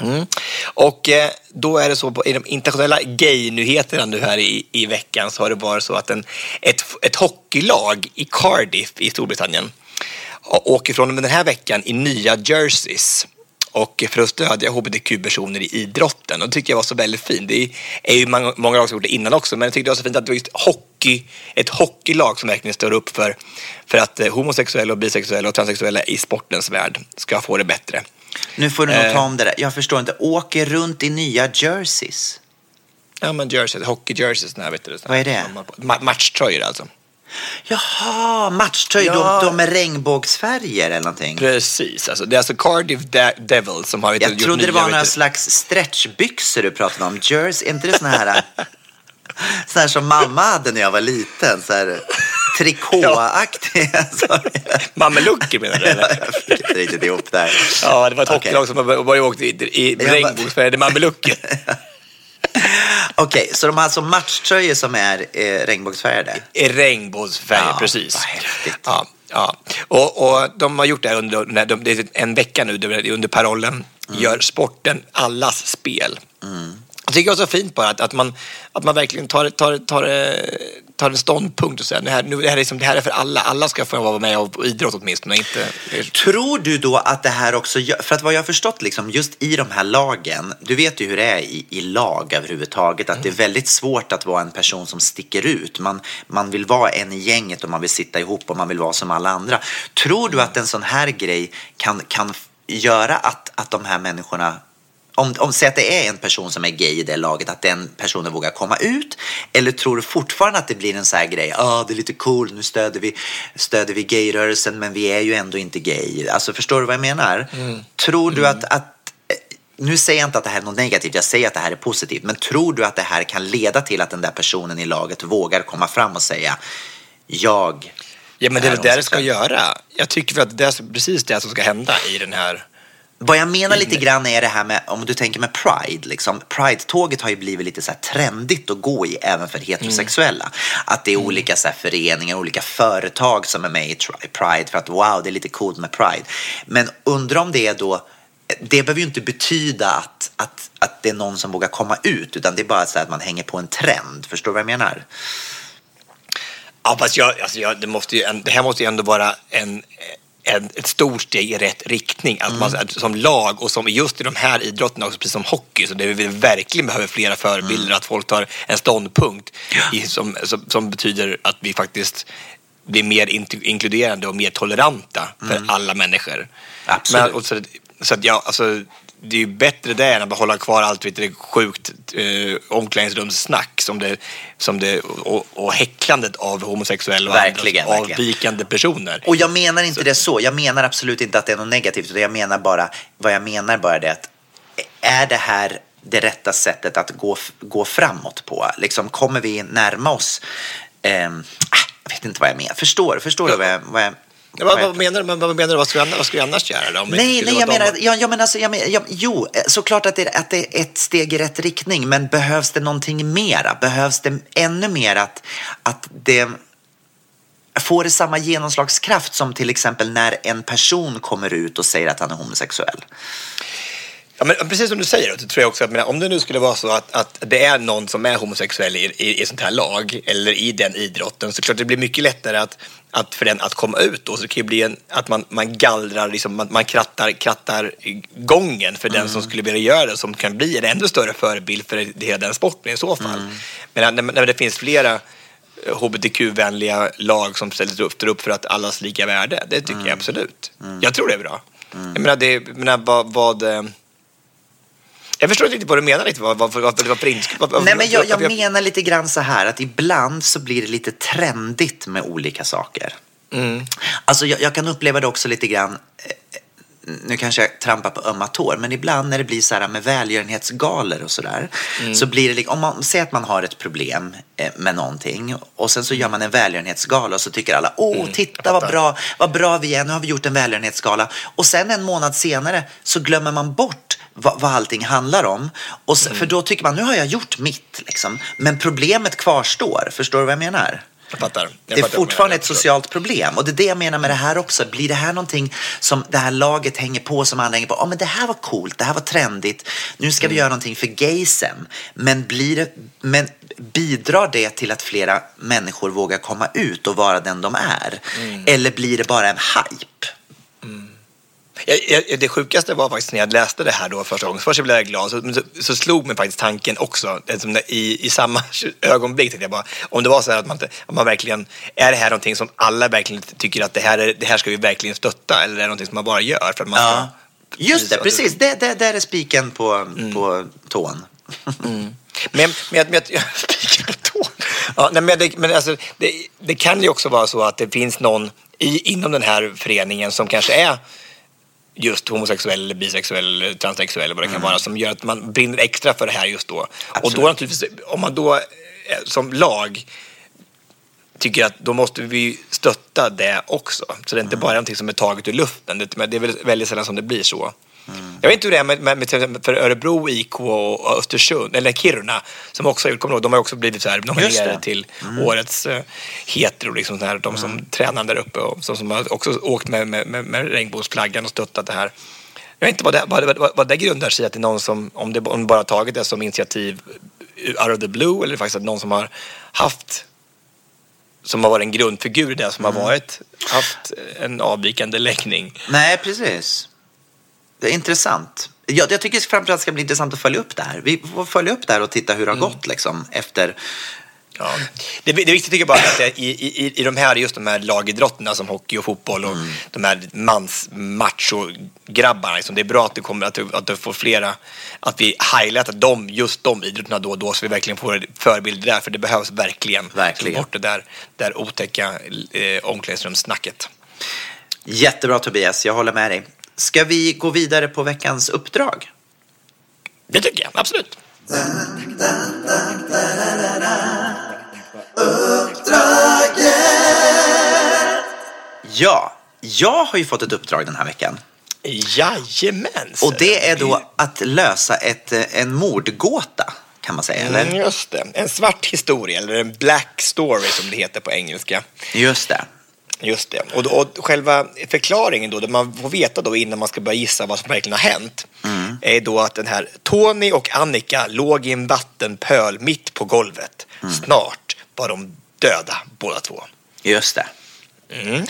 Mm. Och eh, då är det så på, i de internationella gay-nyheterna nu här i, i veckan så har det varit så att en, ett, ett hockeylag i Cardiff i Storbritannien åker från och med den här veckan i nya jerseys och för att stödja hbtq-personer i idrotten. Och det tyckte jag var så väldigt fint. Det är ju många, många lag som gjort det innan också, men jag tyckte det var så fint att det var just hockey, ett hockeylag som verkligen står upp för, för att eh, homosexuella, och bisexuella och transsexuella i sportens värld ska få det bättre. Nu får du nog Eh. ta om det där. Jag förstår inte. Åker runt i nya jerseys. Ja, men jerseys, hockey-jerseys, nej, vet du. Vad är det? Ma- matchtröjor alltså. Jaha, matchtröjor. Ja. De, de med regnbågsfärger eller någonting. Precis, alltså, det är alltså Cardiff De- Devils som har du, Jag gjort trodde det var några slags stretchbyxor du pratade om. Jersey, är inte det såna här, [LAUGHS] såna här som mamma hade när jag var liten? Så här trikåaktiga. Sorry. [LAUGHS] Mamelucker menar du? eller? Jag fick inte riktigt ihop där. Ja, det var ett Okej. hockeylag som har bara åkt i, i regnbågsfärgade mamelucker. [LAUGHS] Okej, så de har alltså matchtröjor som är eh, regnbågsfärgade? Regnbågsfärger, Ja, precis. vad häftigt. Ja, ja. Och, och de har gjort det här under, när de, det är en vecka nu, under parollen Mm. Gör sporten allas spel. Jag tycker det var så fint bara att, att, man, att man verkligen tar, tar, tar, eh, tar en ståndpunkt och säger det här, nu, det, här är liksom, det här är för alla. Alla ska få vara med och idrott åtminstone. Inte, Tror du då att det här också för att vad jag har förstått liksom just i de här lagen, du vet ju hur det är i, i lag överhuvudtaget, att det är väldigt svårt att vara en person som sticker ut. Man, man vill vara en i gänget och man vill sitta ihop och man vill vara som alla andra. Tror du att en sån här grej kan, kan göra att, att de här människorna om, om säg att det är en person som är gay i det laget, att den personen vågar komma ut? Eller tror du fortfarande att det blir en sån här grej, ja ah, det är lite cool, nu stöder vi, stöder vi gayrörelsen men vi är ju ändå inte gay. Alltså förstår du vad jag menar? Tror du att, att eh, nu säger jag inte att det här är något negativt, jag säger att det här är positivt, men tror du att det här kan leda till att den där personen i laget vågar komma fram och säga jag Ja, men det är väl det det ska göra. Jag tycker att det är precis det som ska hända i den här... Vad jag menar lite grann är det här med, om du tänker med Pride, liksom, Pride-tåget har ju blivit lite så här trendigt att gå i även för heterosexuella. Att det är olika så här föreningar, olika företag som är med i Pride för att wow, det är lite coolt med Pride. Men undrar om det är då, det behöver ju inte betyda att, att, att det är någon som vågar komma ut, utan det är bara så att man hänger på en trend. Förstår du vad jag menar? Ja, fast jag, alltså jag, det, måste ju, det här måste ju ändå vara en, en, ett stort steg i rätt riktning. Att man att som lag och som just i de här idrotterna, också, precis som hockey, så det vi verkligen behöver flera förebilder. Att folk tar en ståndpunkt i, som, som, som betyder att vi faktiskt blir mer int- inkluderande och mer toleranta för alla människor. Absolut. Men, så, så att jag, alltså, det är ju bättre det än att hålla kvar allt vet det sjukt eh, omklädningsrumssnack som det, som det, och, och häcklandet av homosexuella och Verkligen, andra verkligen. avvikande personer. Och jag menar inte det så. Jag menar absolut inte att det är något negativt. Utan jag menar bara, vad jag menar bara det att är det här det rätta sättet att gå, gå framåt på? Liksom, kommer vi närma oss? ah, jag vet inte vad jag menar. Förstår, förstår du vad jag, vad jag Ja, vad, vad menar du? Vad menar du? Vad ska vi annars, vad göra? Om Nej, nej, skulle jag menar, dem- ja, jag menar, alltså, jag menar jag, jo, eh, såklart att det, att det är ett steg i rätt riktning, men behövs det någonting mera? Behövs det ännu mer att, att det får det samma genomslagskraft som till exempel när en person kommer ut och säger att han är homosexuell? Ja, men precis som du säger, tror jag också att men, om det nu skulle vara så att, att det är någon som är homosexuell i, i, i sånt här lag eller i den idrotten så klart det blir mycket lättare att, att för den att komma ut då. Så det kan ju bli en, att man, man gallrar, liksom, man, man krattar, krattar gången för den som skulle vilja göra det som kan bli en ännu större förebild för det- hela den sporten i så fall. Men när, när det finns flera hbtq-vänliga lag som ställer upp, upp för att allas lika värde, det tycker jag absolut. Jag tror det är bra. Jag menar, det, jag menar vad, vad eh, jag förstår inte riktigt vad du menar. Lite. Vad, vad, vad, varför inte? Vad, vad- Nej, men jag, jag menar lite grann så här att ibland så blir det lite trendigt med olika saker. Mm. Alltså jag, jag kan uppleva det också lite grann eh, nu kanske jag trampar på ömma tår, men ibland när det blir så här med välgörenhetsgalor och sådär, Mm. så blir det, li- om man säger att man har ett problem eh, med någonting och sen så gör man en välgörenhetsgala och så tycker alla, åh, Mm, titta vad bra, vad bra vi är, nu har vi gjort en välgörenhetsgala. Och sen en månad senare så glömmer man bort vad, vad allting handlar om. Och Mm. sen, För då tycker man, nu har jag gjort mitt, liksom. men problemet kvarstår. Förstår du vad jag menar? Jag fattar. Jag Det är fattar. fortfarande ett socialt problem. Och det är det jag menar med det här också. Blir det här någonting som det här laget hänger på, som andra hänger på? Ja, men det här var coolt, det här var trendigt. Nu ska Mm. vi göra någonting för gaysen. Men, blir det, men bidrar det till att flera människor vågar komma ut och vara den de är? Mm. Eller blir det bara en hype? Det sjukaste var faktiskt när jag läste det här då första gången. Först blev jag glad, så, så, så slog mig faktiskt tanken också. I, I samma [LAUGHS] ögonblick tänkte jag bara, om det var så här att man, om man verkligen, är det här någonting som alla verkligen tycker att det här, är, det här ska vi verkligen stötta? Eller är det någonting som man bara gör för att man ska... Ja. Just det, precis. Det, det, där är spiken på, Mm. på tån. Men, men, men, men [LAUGHS] spiken på tån. Ja, nej, men det, men alltså, det, det kan ju också vara så att det finns någon i, inom den här föreningen som kanske är just homosexuell, bisexuell, transsexuell eller vad det kan vara som gör att man brinner extra för det här just då. Och Absolut. då naturligtvis, om man då eh, som lag tycker att då måste vi stötta det också. Så det är inte bara någonting som är taget ur luften. Det, är väl väldigt sällan som det blir så. Jag vet inte hur det är med, med, med för Örebro IK och Östersund, eller Kiruna, som också har gjort, kommer ihåg, de har också blivit så här nominerade till årets uh, hetero, liksom så här, de som tränar där uppe och som, som har också åkt med, med, med, med regnbågsflaggan och stöttat det här. Jag vet inte vad det, vad, vad, vad det grundar sig i, att det är någon som, om det om bara tagit det som initiativ out of the blue eller faktiskt att någon som har haft som har varit en grundfigur det som har varit haft en avvikande läggning. Nej, precis. Det är intressant. Jag, jag tycker framförallt ska bli intressant att följa upp det här. Vi får följa upp det här och titta hur det har gått liksom, efter... Ja. Det, det är viktigt tycker jag bara att i, i, i de här, just de här lagidrotterna som hockey och fotboll och de här mans macho-grabbarna, liksom, det är bra att det kommer att, att det får flera, att vi highlightar dem, just de idrotterna då och då så vi verkligen får förebilder där, för det behövs verkligen. Verkligen. Så Bort det där, där otäcka eh, omklädningsrumssnacket. Jättebra Tobias, jag håller med dig. Ska vi gå vidare på veckans uppdrag? Det tycker jag, absolut. Ja, jag har ju fått ett uppdrag den här veckan. Jajamän! Och det är då att lösa ett, eh, en mordgåta, kan man säga. Mm, Eller? just det. En svart historia, eller en black story som det heter på engelska. Just det. Just det. Och, och själva förklaringen då, det man får veta då innan man ska börja gissa vad som verkligen har hänt, är då att den här Tony och Annika låg i en vattenpöl mitt på golvet. Snart var de döda båda två. Just det. Mm.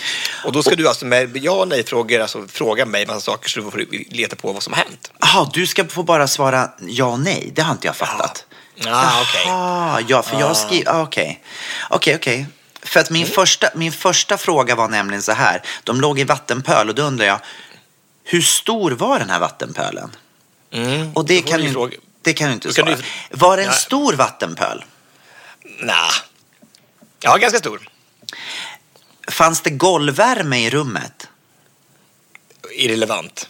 Och då ska du alltså med ja och nej-frågor alltså, fråga mig massa saker så du får leta på vad som har hänt. Jaha, du ska få bara svara ja och nej. Det har inte jag fattat. Ah, okej. Jaha, ja, för jag skriver... ah, Okej, okej, okej. För att Mm. min, första, min första fråga var nämligen så här. De låg i vattenpöl och då undrar jag, hur stor var den här vattenpölen? Mm. Och det får kan, du det kan du inte kan svara. du- Var det en Ja. stor vattenpöl? Nah. Ja, ganska stor. Fanns det golvvärme i rummet? Irrelevant.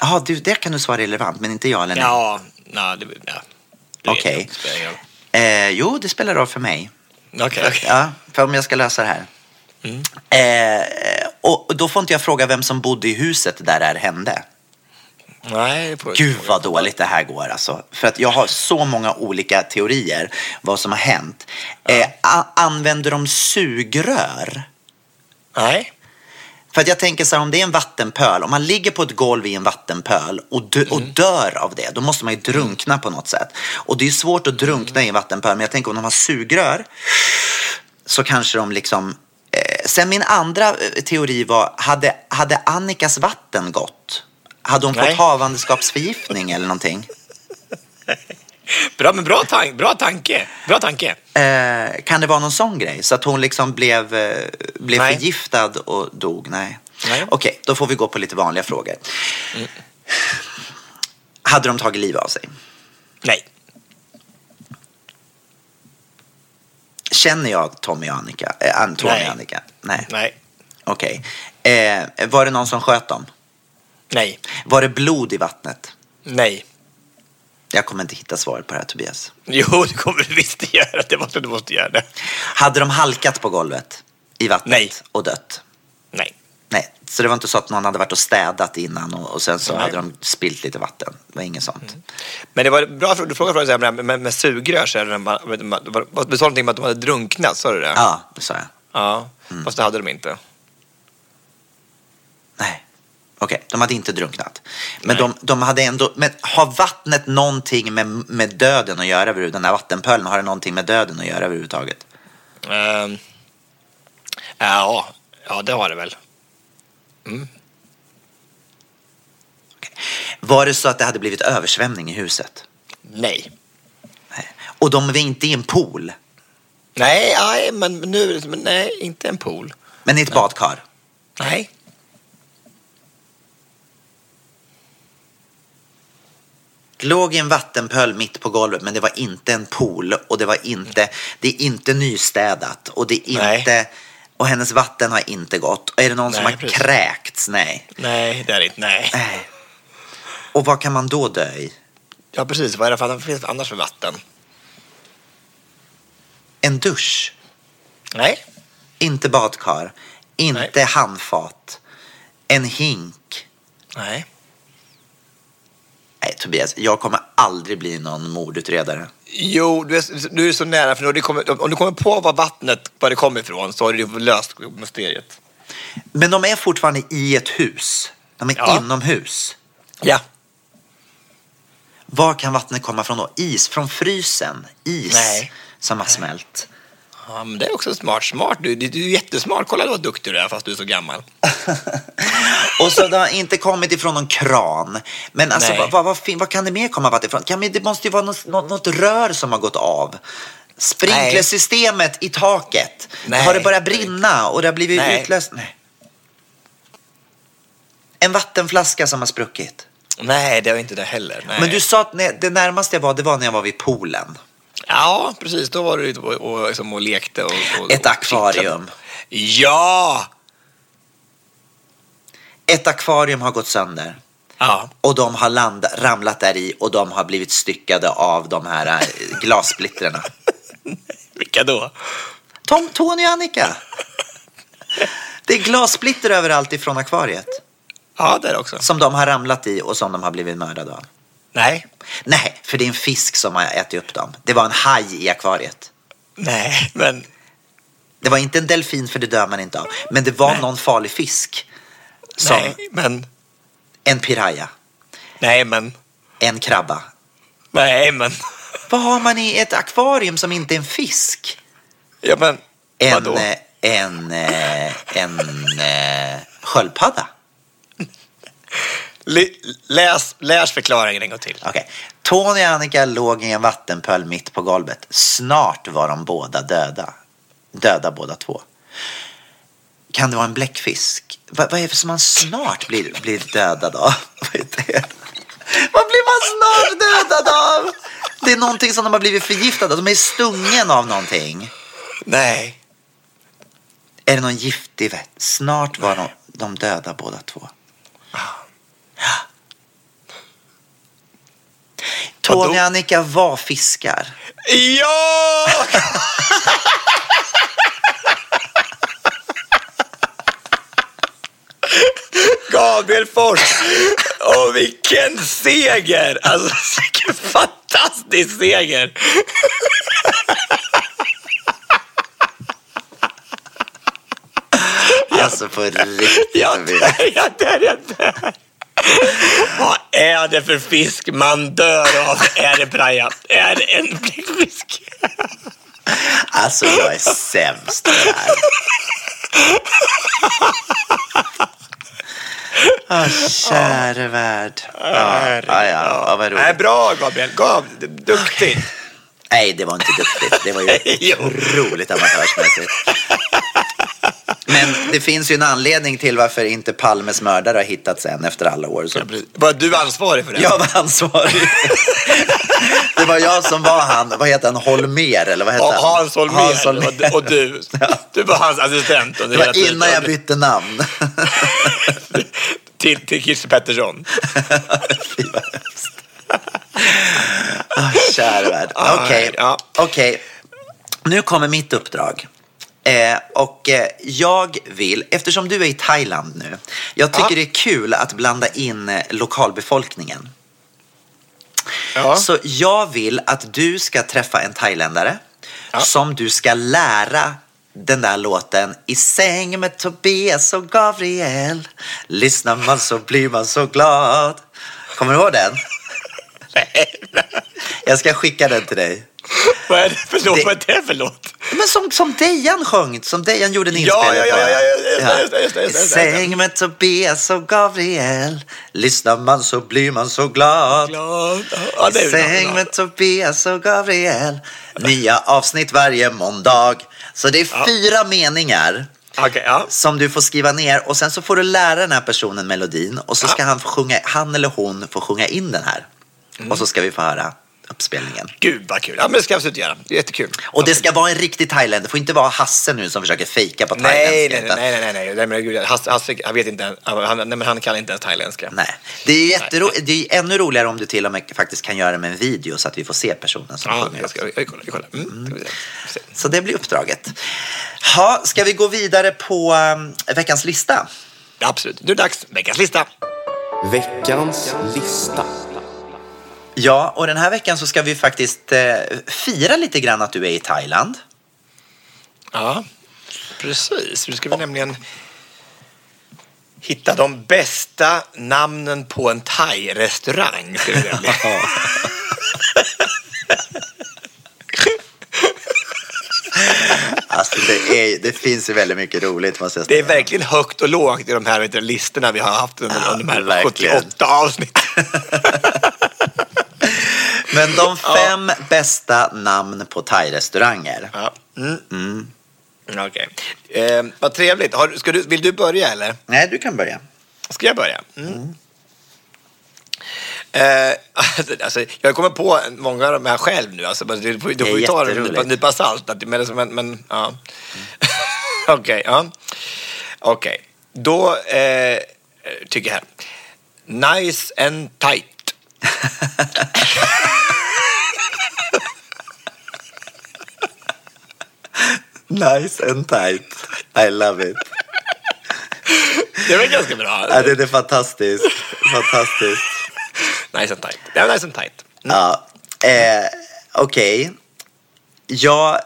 Jaha, det kan du svara relevant, men inte jag eller nej. Ja, nej, det, ja. Det Okej. roll. Eh, jo, det spelar roll för mig. Okej, okej. Ja, för om jag ska lösa det här. Mm. Eh, och då får inte jag fråga vem som bodde i huset där det här hände. Nej, det Gud vad dåligt det här går alltså. För att jag har så många olika teorier vad som har hänt. Eh, a- använder de sugrör? Nej. För att jag tänker så här, om det är en vattenpöl, om man ligger på ett golv i en vattenpöl och, dö- och dör av det, då måste man ju drunkna på något sätt. Och det är svårt att drunkna i en vattenpöl, men jag tänker om de har sugrör så kanske de liksom... Eh, sen min andra eh, teori var, hade, hade Annikas vatten gått? Hade hon Nej. fått havandeskapsförgiftning eller någonting? [LAUGHS] Bra, men bra, tank, bra tanke. Bra tanke. Eh, kan det vara någon sån grej? Så att hon liksom blev, eh, blev Nej. förgiftad och dog? Nej. Nej. Okej, då får vi gå på lite vanliga frågor. Hade de tagit liv av sig? Nej. Känner jag Tommy och Annika? Eh, An- Tony Nej. och Annika? Nej. Nej. Okej. Eh, var det någon som sköt dem? Nej. Var det blod i vattnet? Nej. Jag kommer inte hitta svaret på det här Tobias. Jo, det kommer du visst göra. Det måste du måste göra det. Hade de halkat på golvet i vattnet Nej. och dött? Nej. Nej, så det var inte så att någon hade varit och städat innan och, och sen så Nej. hade de spilt lite vatten. Det var inget sånt. Men det var bra. Du frågade frågan med, med, med sugrör. Så är det, man, man, var, var, du sa någonting om att de hade drunknat, sa du det? Ja, det sa jag. Ja, fast det hade de inte. Nej. Okej, de hade inte drunknat. Men Nej. de, de hade ändå... Men har vattnet någonting med, med döden att göra? Den här vattenpölen, har det någonting med döden att göra överhuvudtaget? Ehm, ja, ja, det har det väl. Var det så att det hade blivit översvämning i huset? Nej. Nej. Och de var inte i en pool, Nej, nej, men nu, men nej, inte en pool. men i ett badkar? Nej. Låg i en vattenpöl mitt på golvet men det var inte en pool och det var inte, det är inte nystädat och det är Nej. inte, och hennes vatten har inte gått. Och är det någon som Nej, har precis. kräkts? Nej. Nej, det är det inte. Nej. Nej. Och vad kan man då dö i? Ja, precis. Vad är det för, finns det annars för vatten? En dusch, Nej. inte badkar, inte Nej. handfat, en hink. Nej. Nej, Tobias, jag kommer aldrig bli någon mordutredare. Jo, du är, du är så nära. För du, kommer, om du kommer på var vattnet var det kommer ifrån så har du löst mysteriet. Men de är fortfarande i ett hus. De är Ja. inomhus. Ja. Var kan vattnet komma från då? Is från frysen? Is Nej. som har smält? ja men det är också smart. Smart. Du, du, du är jättesmart. Kolla vad duktig du är fast du är så gammal. [LAUGHS] Och så det har inte kommit ifrån någon kran. Men alltså, vad, vad, vad, vad kan det mer komma ifrån? Kan, det måste ju vara något, något, rör som har gått av. Sprinklersystemet i taket. Nej. Har det börjat brinna och det har blivit Nej. utlöst? Nej. En vattenflaska som har spruckit. Nej, det var inte det heller. Nej. Men du sa att det närmaste jag var, det var när jag var vid poolen. Ja, precis. Då var du ute och, och, liksom, och lekte. Och, och, Ett och akvarium. Ja! Ett akvarium har gått sönder. Ja. Och de har landat, ramlat där i och de har blivit styckade av de här eh, glassplittrarna. [LAUGHS] Vilka då? Tom, Tony och Annika. Det är glassplitter överallt ifrån akvariet. Ja, där också. Som de har ramlat i och som de har blivit mördade av. Nej. Nej, för det är en fisk som har ätit upp dem. Det var en haj i akvariet. Nej, men... Det var inte en delfin för det dör man inte av. Men det var Nej. någon farlig fisk. Som Nej, men... en piraya, Nej, men... en krabba. Nej, men... [LAUGHS] Vad har man i ett akvarium som inte är en fisk? Ja, men... En, Vadå? eh, en, eh, en eh, sköldpadda. Läs, läs förklaringen en gång till. Okej. Tony och Annika låg i en vattenpöl mitt på golvet. Snart var de båda döda. Döda båda två. Kan det vara en bläckfisk? Vad, är det som man snart blir, blir dödad av? [LAUGHS] Vad är det? Vad blir man snart dödad av? Det är någonting som de har blivit förgiftade av. De är stungen av någonting. Nej. Är det någon giftig vett? Snart var de, de döda båda två. Ja. Tony och Annika var fiskar. Ja! [LAUGHS] Gabriel Fors! Åh, vilken seger! Alltså, vilken fantastisk seger! Alltså på riktigt. Jag dör, jag dör, jag dör! Vad är det för fisk man dör av? Är det praja? Är det en bläckfisk? Alltså jag är sämst på det här. Ah, käre värld. Ja, ja, ja, ja, vad Nej, roligt. bra Gabriel. Gav, duktigt. [LAUGHS] Nej, det var inte duktigt. Det var ju [LAUGHS] Jo. otroligt amatörsmässigt. Men det finns ju en anledning till varför inte Palmes mördare har hittats än efter alla år. Så Var du ansvarig för det? jag var ansvarig. [LAUGHS] Det var jag som var han, vad heter han, Holmer eller vad heter Ja, han? Hans Holmér Hans Holmér. och, du. Du var hans assistent. Det var innan jag bytte namn. Till, till Christer Pettersson. [LAUGHS] Fy vad hemskt. Ah, Kära värld. Ja, Okej, ja. okej. Nu kommer mitt uppdrag. Eh, och eh, jag vill, eftersom du är i Thailand nu, jag tycker Ja. det är kul att blanda in eh, lokalbefolkningen. Ja. Så jag vill att du ska träffa en thailändare Ja. som du ska lära den där låten I säng med Tobias och Gabriel Lyssnar man så blir man så glad Kommer du ihåg den? [LAUGHS] Jag ska skicka den till dig. Vad är det för låt? Det- Vad är det för låt? Men som, som Dejan sjöng, som Dejan gjorde en Ja, inspelning ja, ja, på. ja, ja, just det, just det, just det, just det. Säng med Tobias och Gabriel Lyssnar man så blir man så glad. Ja, bra. Säng med Tobias och Gabriel Nya avsnitt varje måndag Så det är Ja. fyra meningar Okej, ja. som du får skriva ner och sen så får du lära den här personen melodin och så ska han, få sjunga, han eller hon få sjunga in den här. Mm. Och så ska vi få höra uppspelningen. Gud vad kul. Ja, men det ska jag absolut göra. Det är jättekul. Och det ska vara en riktig thailändare. Det får inte vara Hasse nu som försöker fejka på Nej, thailändska. nej, nej, nej, nej, nej, nej, men gud, Hasse, Hasse, han vet inte, han, nej, men han kan inte ens thailändska. Nej. Det är, jättero- det är ännu roligare om du till och med faktiskt kan göra det med en video så att vi får se personen som Ja, sjunger. jag ska, jag kollar, jag kollar. Mm. se. Så det blir uppdraget. Ha, ska vi gå vidare på um, veckans lista? Absolut. Nu är det dags. Veckans lista. Veckans lista. Ja, och den här veckan så ska vi faktiskt eh, fira lite grann att du är i Thailand. Ja, precis. Nu ska vi nämligen hitta de bästa namnen på en thai-restaurang. [LAUGHS] Alltså det, är, det finns ju väldigt mycket roligt måste jag Det är säga. verkligen högt och lågt i de här listorna vi har haft under, Ja, de här verkligen. 78 avsnitt. [LAUGHS] Men de fem bästa namn på thai-restauranger. Ja. Mm. Okej. Eh, vad trevligt. Har, ska du, vill du börja eller? Nej, du kan börja. Ska jag börja? Mm. Eh, [LAUGHS] alltså, jag kommer på många av de här själv nu. Alltså, du får, du får ju ta det med en nypa salt. Men, men, men ja. [LAUGHS] Okej, ja. Okej. Då eh, tycker jag här. Nice and tight. [LAUGHS] Nice and tight. I love it. Det var ganska bra. Ja, det är fantastiskt. Fantastiskt. Nice and tight. Det var nice and tight. Ja, eh, okej. Jag...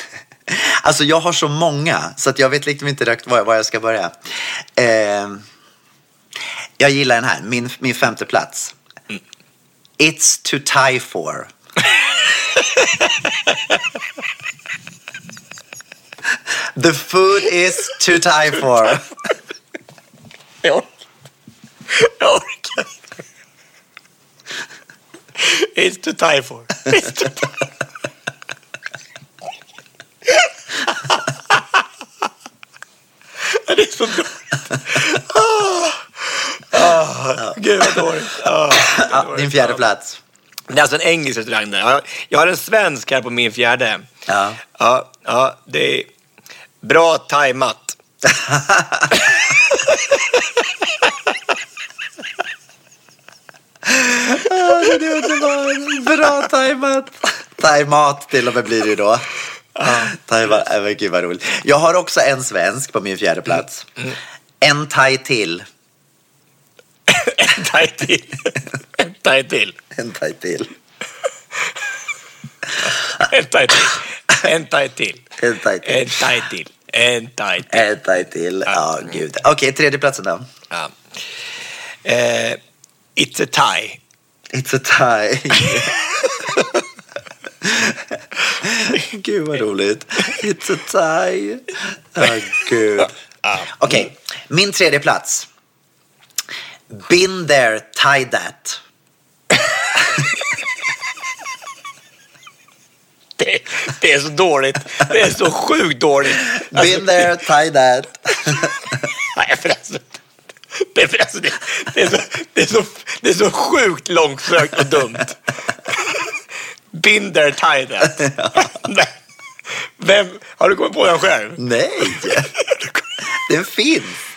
[LAUGHS] alltså jag har så många så att jag vet liksom inte riktigt var, var jag ska börja. Eh, jag gillar den här, min, min femte plats. It's to tie for. [LAUGHS] The food is to tie for. Jag orkar. It's to tie for. It's to tie. [LAUGHS] Det. [LAUGHS] Ah. Ah. Gud vad dåligt. Ah. Ja, din fjärde plats. Det är alltså en engelsk restaurang där. Jag- Jag har en svensk här på min fjärde. Ja. Ja, ja det är bra tajmat. [LAUGHS] Det är underbart. Bra tajmat. Tajmat till och med blir det ju då. Äh, men gud vad roligt. Jag har också en svensk på min fjärde plats. En thai till. En taj till. En taj till. En thai till. En taj till. En taj till. En thai till. En taj till. En taj till. En thai till. Ja, gud. Okej, tredje platsen då. Ja. Eh, it's a tie. It's a thai. [LAUGHS] gud vad roligt. It's a thai. Ja, gud. Okej, min tredje plats. Been there, tie that. [LAUGHS] Det, det är så dåligt. Det är så sjukt dåligt. Been there, tie that. [LAUGHS] Nej, för alltså, det, är för alltså, det, det, är så, det, är så, det är så sjukt långsökt och dumt. Binder tie that. [LAUGHS] Nej. Vem, har du kommit på den själv? Nej, den finns.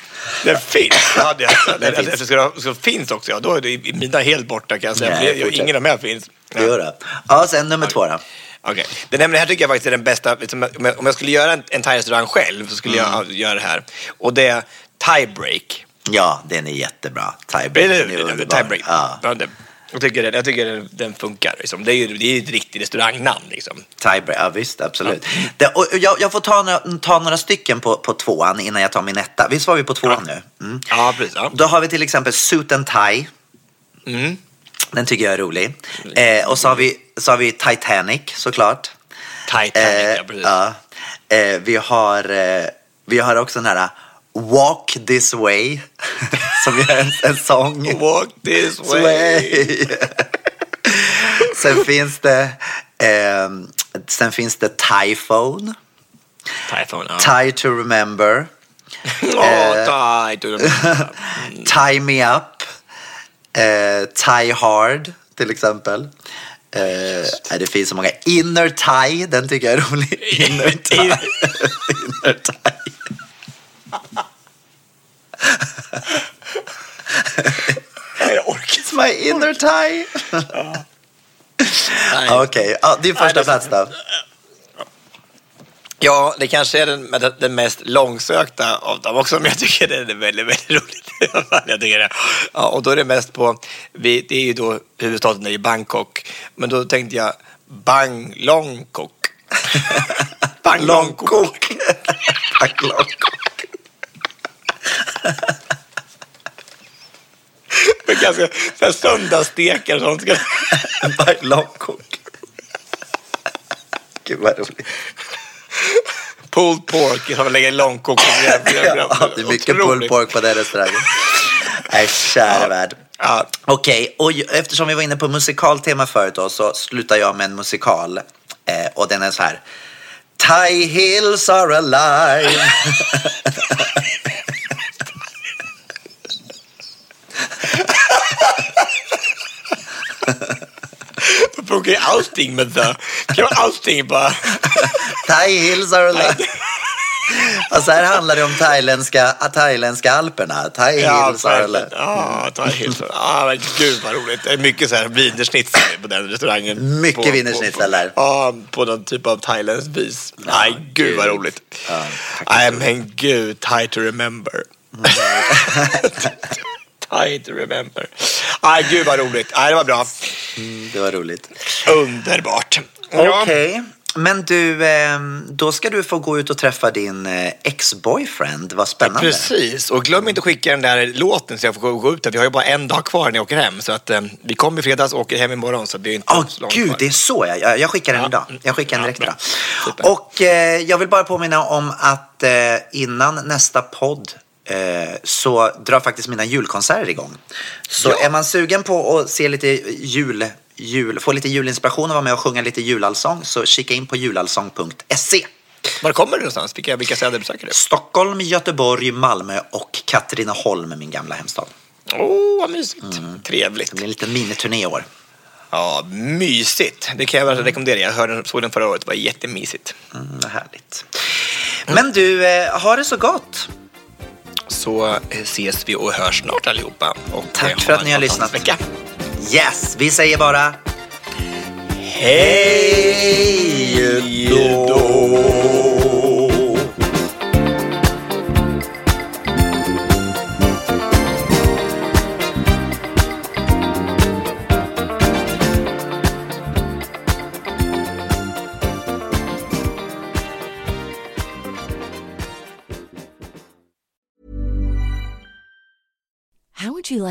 Den finns. [COUGHS] Ja, det, den, den, finns. Ska, ska, finns också, ja. Då är det, mina helt borta kan jag säga. Nej, jag, ingen av de här finns. Det gör det. Ja, sen nummer två då. Men det här tycker jag faktiskt är den bästa. liksom, Om jag, jag skulle göra en, en thai-restaurang själv så skulle Mm. jag göra det här. Och det är thai break. Ja, den är jättebra. Tiebreak Eller är hur? underbar. Thai break. Ja, Ja, jag tycker, det, jag tycker den, den funkar. Liksom. Det är ju det är ett riktigt restaurangnamn. Liksom. tiebreak. Ja, visst, absolut. Det, och jag, jag får ta, några- ta några stycken på, på tvåan innan jag tar min etta. Visst var vi på tvåan nu? Mm. Ja, precis. Ja. Då har vi till exempel Suit and Tie. Mm. Den tycker jag är rolig. Eh, och så har, vi, så har vi Titanic såklart. Titanic, Eh, ja, precis. ja. Eh, vi, har, eh, vi har också den här Walk this way. [LAUGHS] som är en, en sång. Walk this [LAUGHS] way. Sway. sen finns det ehm, Sen finns det Typhone, Typhone, ja. Tie to remember, [LAUGHS] Åh, thai. to the- Tie me up, eh, Tie hard till exempel. Eh, det finns så många. Inner tie, den tycker jag är rolig. Inner tie. Inner tie. Nej, jag orkar It's my inner tie. [LAUGHS] Okej, ja, din första plats då? Ja, det kanske är den, den- den mest långsökta av dem också, men jag tycker det är väldigt, väldigt roligt. [LAUGHS] jag tycker det. Ja, och då är det mest på, vi, det är ju då huvudstaden är ju Bangkok, men då tänkte jag Bang Longkok. Bang Longkok. Långkok. Tack, långkok. Med ganska så här söndagsstekar och sånt. [LAUGHS] By långkok. Gud vad roligt. Pulled pork, som lägger i långkok. [LAUGHS] Ja, det är mycket pulled pork på den restaurangen. Nej, kära värld. Ja. Okej, och ju- eftersom vi var inne på musikaltema förut då, så slutar jag med en musikal. Eh, och den är så här. Thai hills are alive. [LAUGHS] funkar ju allting med the. Kan vara allting bara. [LAUGHS] Thai hills are alive. Alltså här handlar det om thailändska, thailändska alperna. Thai hills are alive. Ja, ta Hills. Ja, men gud vad roligt. Det är mycket så här wienerschnitzel [LAUGHS] på den restaurangen. Mycket wienerschnitzel på- där. Ja, på någon typ av thailändsk vis. Nej, gud vad gud. roligt. Ja, Nej, men gud. Thai to remember. Thai [LAUGHS] to remember. Nej, gud vad roligt. Nej, det var bra. Det var roligt. Underbart. Ja. Okej, men du, ehm, då ska du få gå ut och träffa din eh, ex-boyfriend. Vad spännande. Precis, och glöm inte att skicka den där låten så jag får gå- ut där. Vi har ju bara en dag kvar när jag åker hem. Så att eh, vi kommer i fredags och åker hem imorgon. Så det är inte Åh så långt gud, kvar. det är så jag, jag, skickar den Ja. idag. Jag skickar den Ja, direkt bra. idag. Super. Och eh, jag vill bara påminna om att eh, innan nästa podd så drar faktiskt mina julkonserter igång. Så Ja. är man sugen på att se lite jul, jul, få lite julinspiration och vara med och sjunga lite julallsång så kika in på jullallsång.se. Var kommer du någonstans? Vilka, vilka städer besöker du? Stockholm, Göteborg, Malmö och Katrineholm, min gamla hemstad. Åh, oh, vad mysigt. Trevligt. Det blir en liten miniturné i år. Ja, mysigt. Det kan jag verkligen rekommendera. Jag hörde, såg den förra året. Det var jättemysigt. Mm, härligt. Men du, eh, ha det så gott. Så eh, ses vi och hörs snart allihopa. Och, Tack eh, för att ni har lyssnat. Vecka. Yes, vi säger bara Hej då!